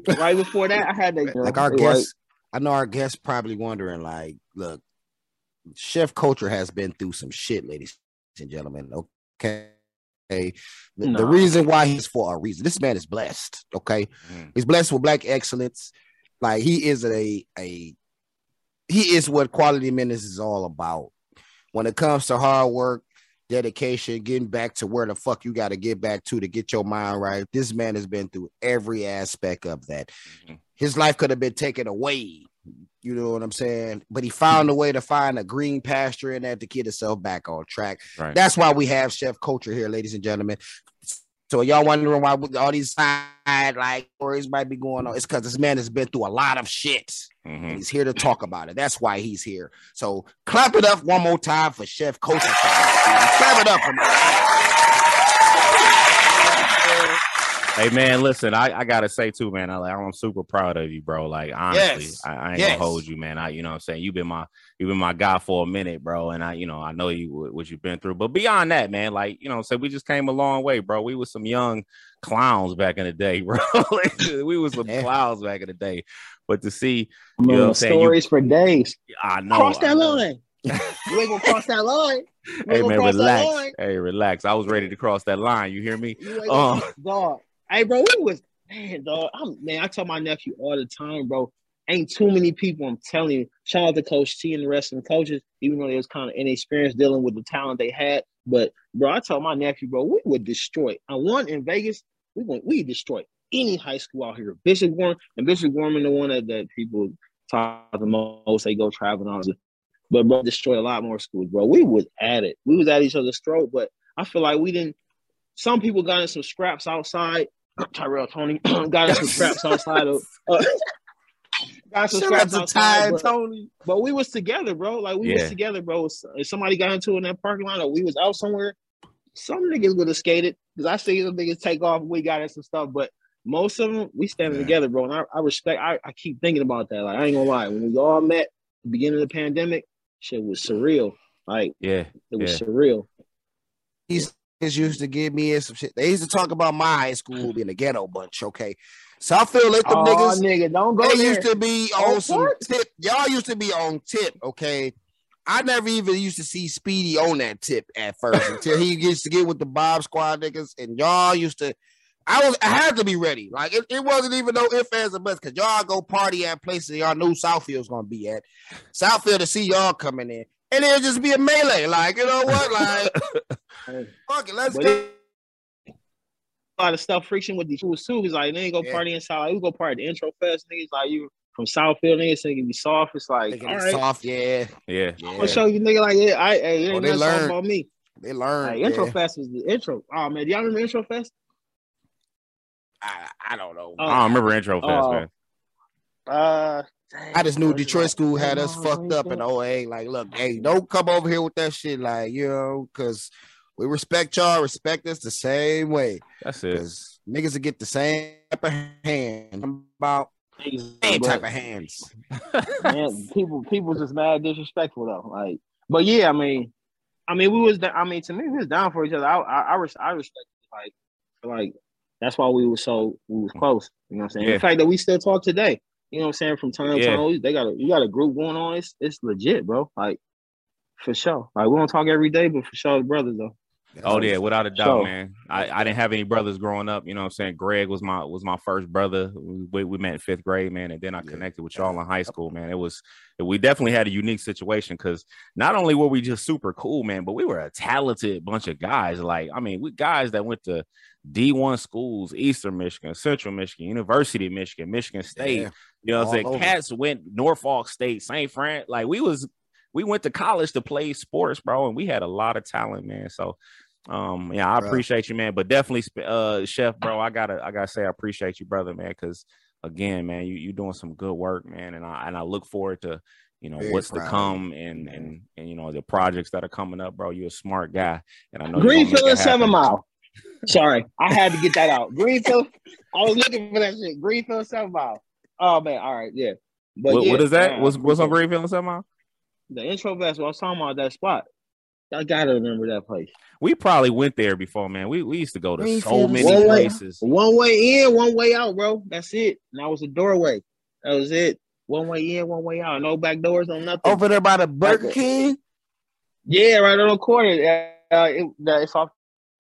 right before that, I had that. like our like, guests, I know our guests probably wondering, like, look, Chef Culture has been through some shit, ladies and gentlemen. Okay. The, the reason why he's for a reason. This man is blessed. Okay. Mm. He's blessed with black excellence. Like he is a a he is what quality minutes is all about. When it comes to hard work, dedication, getting back to where the fuck you got to get back to to get your mind right. This man has been through every aspect of that. Mhm. His life could have been taken away. You know what I'm saying? But he found a way to find a green pasture in that to get himself back on track. Right. That's why we have Chef Culture here, ladies and gentlemen. So y'all wondering why all these side like stories might be going on? It's because this man has been through a lot of shit. And Mhm. he's here to talk about it. That's why he's here. So clap it up one more time for Chef Culture. clap it up for Hey man, listen, I, I gotta say too, man. I, like, I'm super proud of you, bro. Like honestly, Yes. I, I ain't Yes. gonna hold you, man. I, you know, what I'm saying you've been my you've been my guy for a minute, bro. And I, you know, I know you what you've been through. But beyond that, man, like you know, so we just came a long way, bro. We were some young clowns back in the day, bro. We were some Yeah. clowns back in the day. But to see, man, know what I'm saying? You- stories for days. I know, cross that line. you ain't gonna cross that line. You Hey man, relax. Hey, relax. I was ready to cross that line. You hear me? You ain't Uh. dog. Hey, bro, we was man, dog. I'm man. I tell my nephew all the time, bro. Ain't too many people. I'm telling you. Shout out to Coach T and the rest of the coaches, even though they was kind of inexperienced dealing with the talent they had. But bro, I tell my nephew, bro, we would destroy. I won in Vegas. We going we destroy any high school out here. Bishop Gorman and Bishop Gorman, the one that, that people talk the most. They go traveling on. But bro, destroy a lot more schools, bro. We was at it. We was at each other's throat, but I feel like we didn't. Some people got in some scraps outside. Tyrell Tony got in some scraps outside of. Uh, got some Shout out scraps to outside, Ty but, Tony. but we was together, bro. Like we Yeah. was together, bro. If somebody got into it in that parking lot, or we was out somewhere, some niggas would have skated. Because I see some niggas take off. We got in some stuff, but most of them we standing Yeah. together, bro. And I, I respect. I, I keep thinking about that. Like I ain't gonna lie, when we all met the beginning of the pandemic, shit was surreal. Like Yeah. it was Yeah. surreal. These niggas used to give me some shit. They used to talk about my high school being a ghetto bunch. Okay, Southfield let them Oh, niggas. nigga, don't go They there. used to be Oh, on some what? tip. Y'all used to be on tip, okay? I never even used to see Speedy on that tip at first until he gets to get with the Bob Squad niggas, and y'all used to. I was I had to be ready. Like it, it wasn't even no ifs ands or buts because y'all go party at places y'all knew Southfield's gonna be at. Southfield to see y'all coming in, and it'll just be a melee. Like you know what? Like fuck it, let's But go. a lot of stuff friction with these fools too. He's like, they ain't go Yeah. party inside. Like, we go party at the intro fest. Niggas like you from Southfield. Niggas think it be soft. It's like, Thinking all it's right, soft, yeah, Yeah. yeah. I'm gonna show you, nigga. Like, yeah, I, hey, it Oh, ain't they nothing learn. about me. They learned. Like, intro yeah. fest was the intro. Oh man, do y'all remember intro fest? I, I don't know. Oh, I don't remember intro fest, Oh. man. Uh, I just knew Detroit like- school had us fucked up in OA. Like, look, hey, don't come over here with that shit. Like, you know, because we respect y'all, respect us the same way. That's it. Niggas will get the same type of hand. I'm about Niggas, same type of hands. man, people, people just mad disrespectful though. Like, but yeah, I mean, I mean, we was, I mean, to me, we was down for each other. I, I, I, res- I respect, like, like that's why we were so we was mm. close. You know what I'm saying? Yeah. The fact that we still talk today. You know what I'm saying? From time to time, they got a you got a group going on. It's it's legit, bro. Like for sure. Like we don't talk every day, but for sure, the brothers though. Oh yeah, without a doubt, So- man. I, I didn't have any brothers growing up. You know what I'm saying? Greg was my was my first brother. We, we met in fifth grade, man, and then I connected with y'all in high school, man. It was we definitely had a unique situation because not only were we just super cool, man, but we were a talented bunch of guys. Like, I mean, we guys that went to D1 schools, Eastern Michigan, Central Michigan, University of Michigan, Michigan State. Yeah. You know what I'm saying? over. Cats went Norfolk State, St. Fran. Like we was we went to college to play sports, bro, and we had a lot of talent, man. So um yeah, I appreciate you, man. But definitely uh chef, bro, I gotta I gotta say I appreciate you, brother, man, because again, man, you you doing some good work, man. And I and I look forward to you know Very what's to proud of come and and and you know the projects that are coming up, bro. You're a smart guy, and I know you're gonna make Greenfield and Seven. Mile. Sorry, I had to get that out. Greenfield. I was looking for that shit. Greenfield Seven Mile. Oh man, all right, yeah. But What, yeah, what is that? man, What's what's on Greenfield and somehow? it. The intro festival? I was talking about that spot. I gotta remember that place. We probably went there before, man. We we used to go to so many One way. places. One way in, one way out, bro. That's it. And that was the doorway. That was it. One way in, one way out. No back doors, no nothing. Over there by the Burger King. Yeah, right on the corner. Uh, it, that if I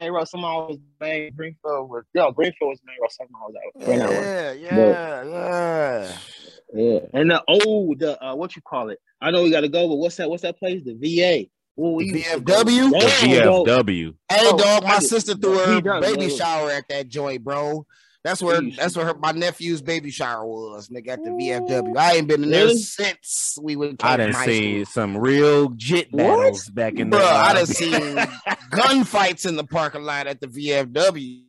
hey, bro, somehow was bang Greenfield was yo Greenfield was bang bro. Somehow was out. Right right? Yeah, yeah, yeah. Yeah, and the oh the uh, what you call it? I know we got to go, but what's that? What's that place? The VA. Ooh, The used. VFW? The Damn, bro. VFW. Hey, Oh, dog, my sister threw he her baby shower at that joint, bro. That's where that's where her, my nephew's baby shower was, nigga, at the VFW. I ain't been in there Really? since we went. I came done from high seen some real jit What? battles back in Bro, the. I uh, done seen gunfights in the parking lot at the VFW,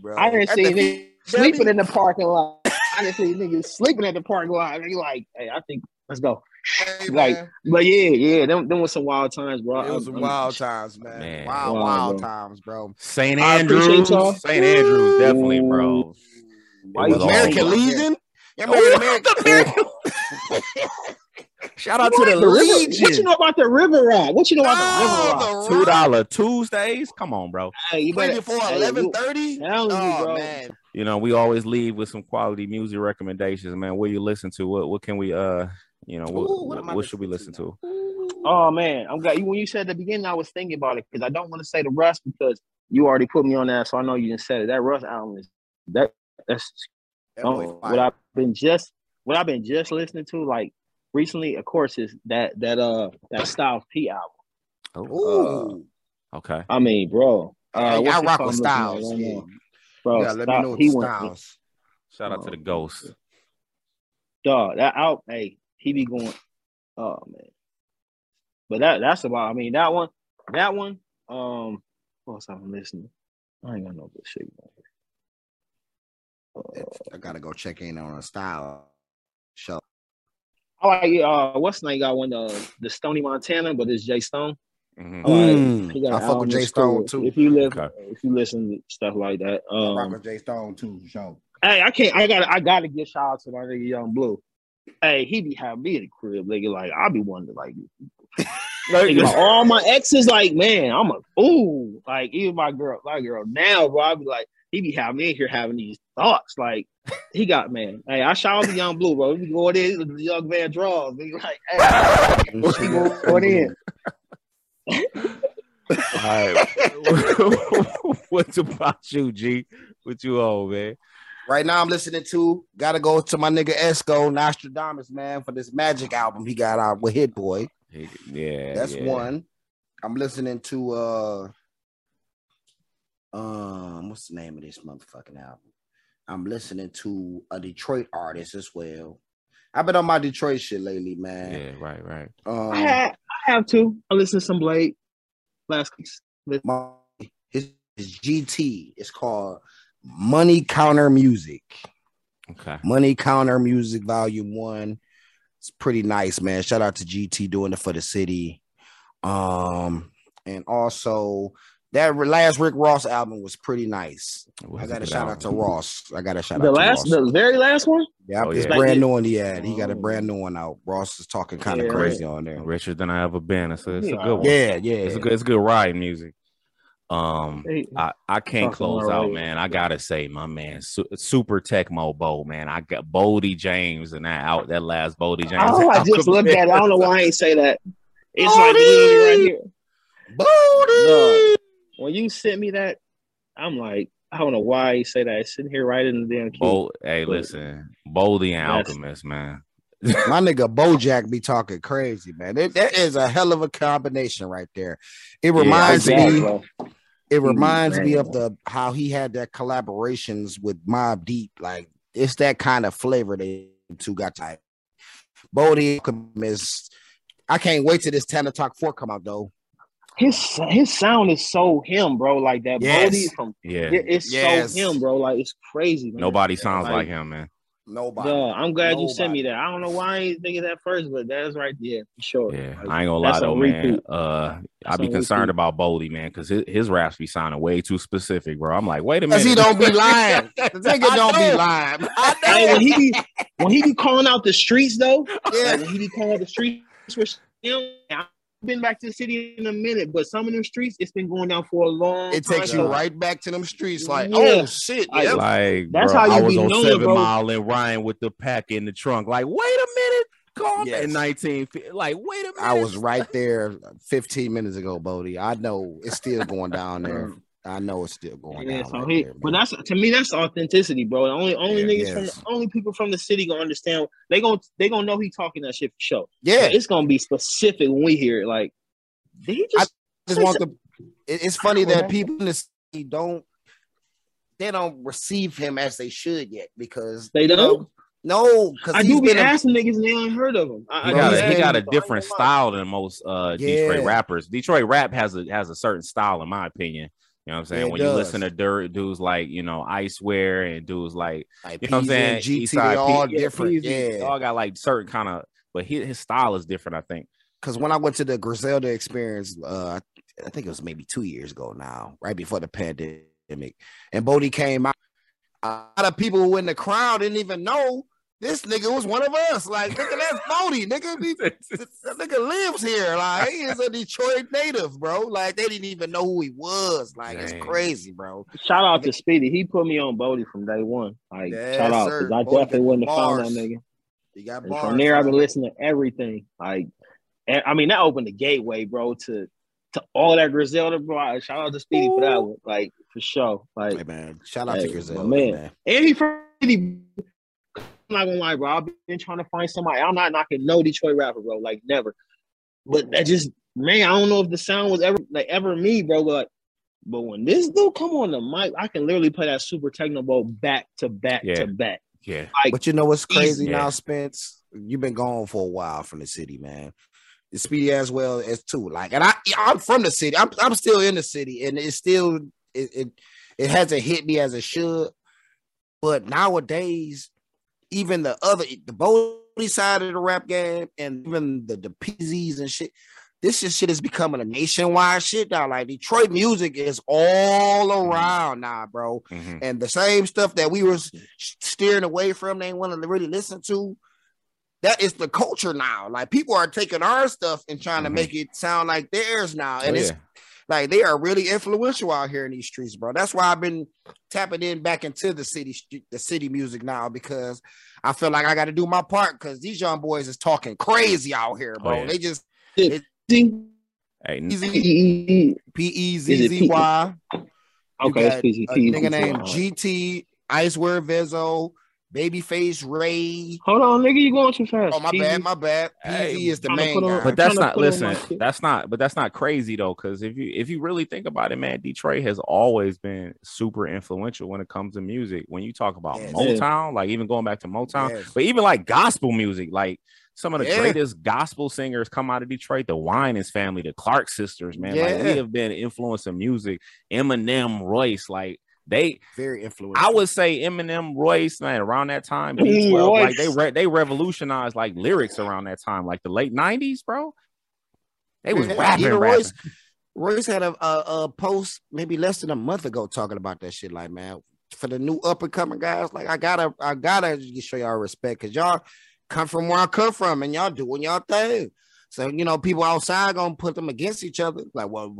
bro. I didn't At see the sleeping in the parking lot. I didn't see niggas sleeping at the parking lot. And you like, hey, I think let's go. Hey, Like, man, but yeah, yeah, them, them was some wild times, bro. it was some I'm- wild times, man. Man. Wild, Wow, wild bro. times, bro. St. I appreciate Andrews. y'all. St. Andrews, definitely, bro. Why It you was American Legion. You the American? Shout out What? to the, The river- Legion. What you know about the river ride? What you know about the river ride? Oh, Two the dollar Tuesdays. Come on, bro. Hey, you Right better before hey, eleven you- thirty. Telling you, Oh bro. man, You know, we always leave with some quality music recommendations, man. What you listen to? What what can we uh you know what, Ooh, what what, am I what should we listen listening to? Oh man, I'm glad you when you said at the beginning. I was thinking about it because I don't want to say the Russ because you already put me on that, so I know you didn't say it. That Russ album is that that's That oh, boy what. I've been just what I've been just listening to like recently. Of course, is that that uh that Styles P album. Ooh, Okay. I mean, bro, uh, Hey, what's I rock with Styles. right Yeah, now? bro. you gotta let me know he the went Styles. Shout out to the Ghost. dog that out. Hey, he be going. Oh man, but that that's about. I mean, that one, that one. Um, what else I'm listening? I ain't got no good shit. going. Uh, I gotta go check in on a style show. I like uh, what's the name got one uh the Stony Montana, but it's Jay Stone. Mhm. Oh, I- Mm, He got I fuck with Jay Stone cool. too. If you live, Okay. if you listen to stuff like that, I rock um, with Jay Stone too. Show. hey, I can't. I got. to I got to give shout out to my nigga Young Blue. Hey, he be having me in the crib, nigga. Like I be wondering, like, nigga, like, all my exes, like, man, I'm a fool. Like even my girl, my girl now, bro. I be like, he be having me in here having these thoughts. Like he got man. Hey, I shout out to Young Blue, bro. We go in with the young man draws. Be like, hey, he going in. All right. What's about you, G? What you on, man? Right now, I'm listening to. Gotta go to my nigga Esco Nostradamus, man, for this Magic album he got out with Hit Boy. Yeah, That's yeah. one. I'm listening to uh um what's the name of this motherfucking album? I'm listening to a Detroit artist as well. I've been on my Detroit shit lately, man. Yeah, right, right. Um I, have, I have to. I listen to some Blade last week. my, his, his GT is called Money Counter Music. Okay. Money Counter Music Volume One. It's pretty nice, man. Shout out to GT doing it for the city. Um, and also that last Rick Ross album was pretty nice. I got a shout out to Ross. I got a shout The out last, to Ross. the last the very last one. yeah, Oh, it's yeah. brand new one he had. He got a Oh. brand new one out. Ross is talking kind of Yeah. crazy on there. richer than I ever been. It's a, it's a good one. Yeah, yeah. It's a good, it's good ride music. Um, Hey, I, I can't close already. out, man. I gotta say, my man, Su- Super Tecmo Bo, man. I got Boldy James and that out that last Boldy James. Oh, I just looked at it. I don't know why I ain't say that. It's like literally right here. Booty! When you sent me that, I'm like, I don't know why you say that. It's sitting here right in the damn key. Bo- hey, But- listen, Boldy and Alchemist, man. My nigga Bojack be talking crazy, man. It, that is a hell of a combination right there. It reminds Exactly, me. It reminds me of the how he had that collaborations with Mobb Deep. Like it's that kind of flavor they two got type. Boldy is. I can't wait till this Tana Talk Four come out though. His his sound is so him, bro. Like that Yes. Boldy from Yeah, it's Yes. so him, bro. Like it's crazy, man. nobody sounds Like- like him, man. Nobody. Yeah, I'm glad you sent me that. I don't know why I ain't thinking that first, but that's right there for sure. Yeah, Like, I ain't gonna lie that's though, man. repeat. Uh, I That's be concerned repeat. about Boldy, man, because his, his raps be sounding way too specific, bro. I'm like, wait a minute, he don't be lying. The nigga don't know. be lying. Hey, when he be when he be calling out the streets though, Yeah. like when he be calling out the streets for him, I've been back to the city in a minute, but some of them streets it's been going down for a long It time. takes you so right back to them streets. Like, Yeah. oh shit, I- yeah. like, That's bro, how you I was be on knowing, Seven bro. Mile and Ryan with the pack in the trunk. Like, wait a minute, call Yes. in 19. Like, wait a minute, I was right there 15 minutes ago, Boldy. I know it's still going down there. I know it's still going Yeah, down. so right he, there, but that's to me that's authenticity, bro. The only only Yeah, niggas yes. from the, only people from the city gonna understand. They gonna they gonna know he talking that shit for sure. yeah, But it's gonna be specific when we hear it. Like, did he just? just want the. It's funny that that- people in the city don't. They don't receive him as they should yet because They you know, don't? no, because I do be asking nniggas and they ain't heard of him. I, He I got a, he got a different I ain't gonna lie. style than most uh Detroit rappers. Detroit rap has a has a certain style, in my opinion. You know what I'm saying? It when you listen to dirt dudes like you know Icewear and dudes like Like you know what I'm saying, GT, they all P- different. Yeah, they all got like certain kind of, but his, his style is different. I think. because when I went to the Griselda experience, uh, I think it was maybe two years ago now, right before the pandemic, and Boldy came out. A lot of people who in the crowd didn't even know this nigga was one of us. Like, nigga, that's Boldy. Nigga, he, that nigga lives here. Like, he is a Detroit native, bro. Like, they didn't even know who he was. Like, Dang. it's crazy, bro. Shout out to Speedy. He put me on Boldy from day one. Like, Yes, shout out sir. because I Boldy definitely wouldn't have found that nigga. You got bars. from there, I've been listening to everything. Like, and, I mean, that opened the gateway, bro, to to all that Griselda, bro. Shout out to Speedy for that one, like for sure. Like, Hey, man. Shout out Hey, to my Griselda, man. man. and he from he, I'm not gonna lie, bro. I've been trying to find somebody. I'm not knocking no Detroit rapper, bro. Like never. But that just man, I don't know if the sound was ever like ever me, bro. But but when this dude come on the mic, I can literally play that Super Tecmo Bo back to back Yeah. to back. Yeah, Like But you know what's crazy Easy. now, Spence? You've been gone for a while from the city, man. It's speedy as well as too. Like, and I, I'm from the city. I'm, I'm still in the city, and it's still, it, it, it hasn't hit me as it should. But nowadays, even the other, the Boldy side of the rap game, and even the the Peezys and shit, this just shit is becoming a nationwide shit now. Like Detroit music is all around now, bro Mhm. and the same stuff that we were steering away from, they want to really listen to. That is the culture now. Like people are taking our stuff and trying to Mhm. make it sound like theirs now, and Oh, it's yeah. Like they are really influential out here in these streets, bro. That's why I've been tapping in back into the city, the city music now because I feel like I got to do my part because these young boys is talking crazy out here, bro. Oh, yeah. They just See, Hey, n- easy okay, P E Z Z Y. You got a nigga named GT, Icewear Vezo, Babyface Ray. Hold on, nigga, you going too fast. Oh my Peezy. bad, my bad. Hey, is the main on- guy. but that's not listen. That's not. But that's not crazy though, because if you if you really think about it, man, Detroit has always been super influential when it comes to music. When you talk about Yes. Motown, like even going back to Motown, Yes. but even like gospel music, like some of the Yeah. greatest gospel singers come out of Detroit. The Winans family, the Clark sisters, man. Like we have been influencing music. Eminem, Royce, like they Very influential. I would say Eminem, Royce, man, around that time, Mm, D12, like they re- they revolutionized like lyrics around that time, like the late '90s, bro. They was Yeah, rapping, rapping. Royce, Royce had a, a, a post maybe less than a month ago talking about that shit. Like, man, for the new up and coming guys, like I gotta, I gotta show y'all respect because y'all come from where I come from and y'all doing y'all thing. So you know, people outside gonna put them against each other. Like, well,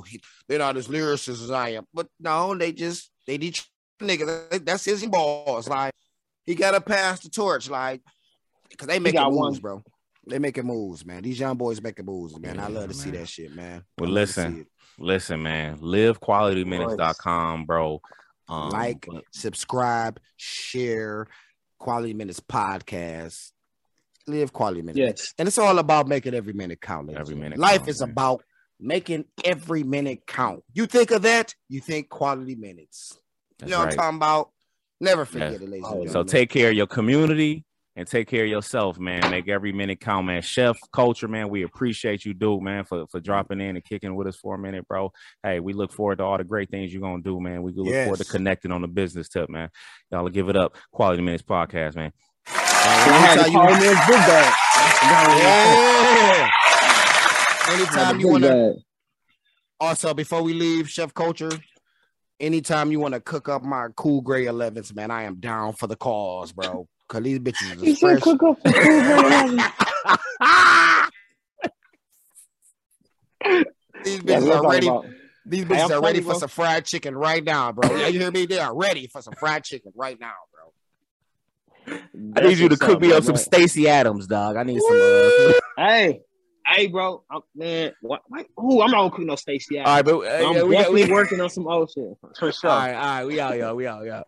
they're not as lyricists as I am, but no, they just they Detroit niggas. That's his balls. Like, he gotta pass the torch. Like, because they making got moves, one. bro. They making moves, man. These young boys making moves, man. I love to see that shit, man. Well, I love to see listen, it. Listen, man, livequalityminutes.com, bro. Um, like, but- subscribe, share, Quality Minutes podcast. Live quality minutes. Yes. And it's all about making every minute count. ladies Every minute. Life count, is man. about making every minute count. You think of that, you think quality minutes. That's you know what. I'm talking about? Never forget Yes. it, ladies Oh, and yeah. So take care of your community and take care of yourself, man. Make every minute count, man. Chef Culture, man, we appreciate you, dude, man, for, for dropping in and kicking with us for a minute, bro. Hey, we look forward to all the great things you're gonna do, man. We look forward to connecting on the business tip, man. Y'all give it up. Quality Minutes Podcast, man. I had to Anytime you- call him his big bag. Yeah. Anytime you want to. Also, before we leave, Chef Culture, anytime you want to cook up my Cool Grey 11s, man, I am down for the cause, bro. Cause these bitches He is said, fresh. cook up for cool man. these bitches what are ready. about. These bitches I'm are ready for bro. some fried chicken right now, bro. Yeah, you hear me? They are ready for some fried chicken right now, bro. I need you to That's cook me what's up some. Stacy Adams, dog. I need some. Uh, Hey, hey, bro, I'm, man, what? what ooh, I'm not gonna cook no Stacey. all right, but uh, I'm yeah, we definitely we. working on some old shit for sure. All right, all right, we out, y'all. We out, y'all.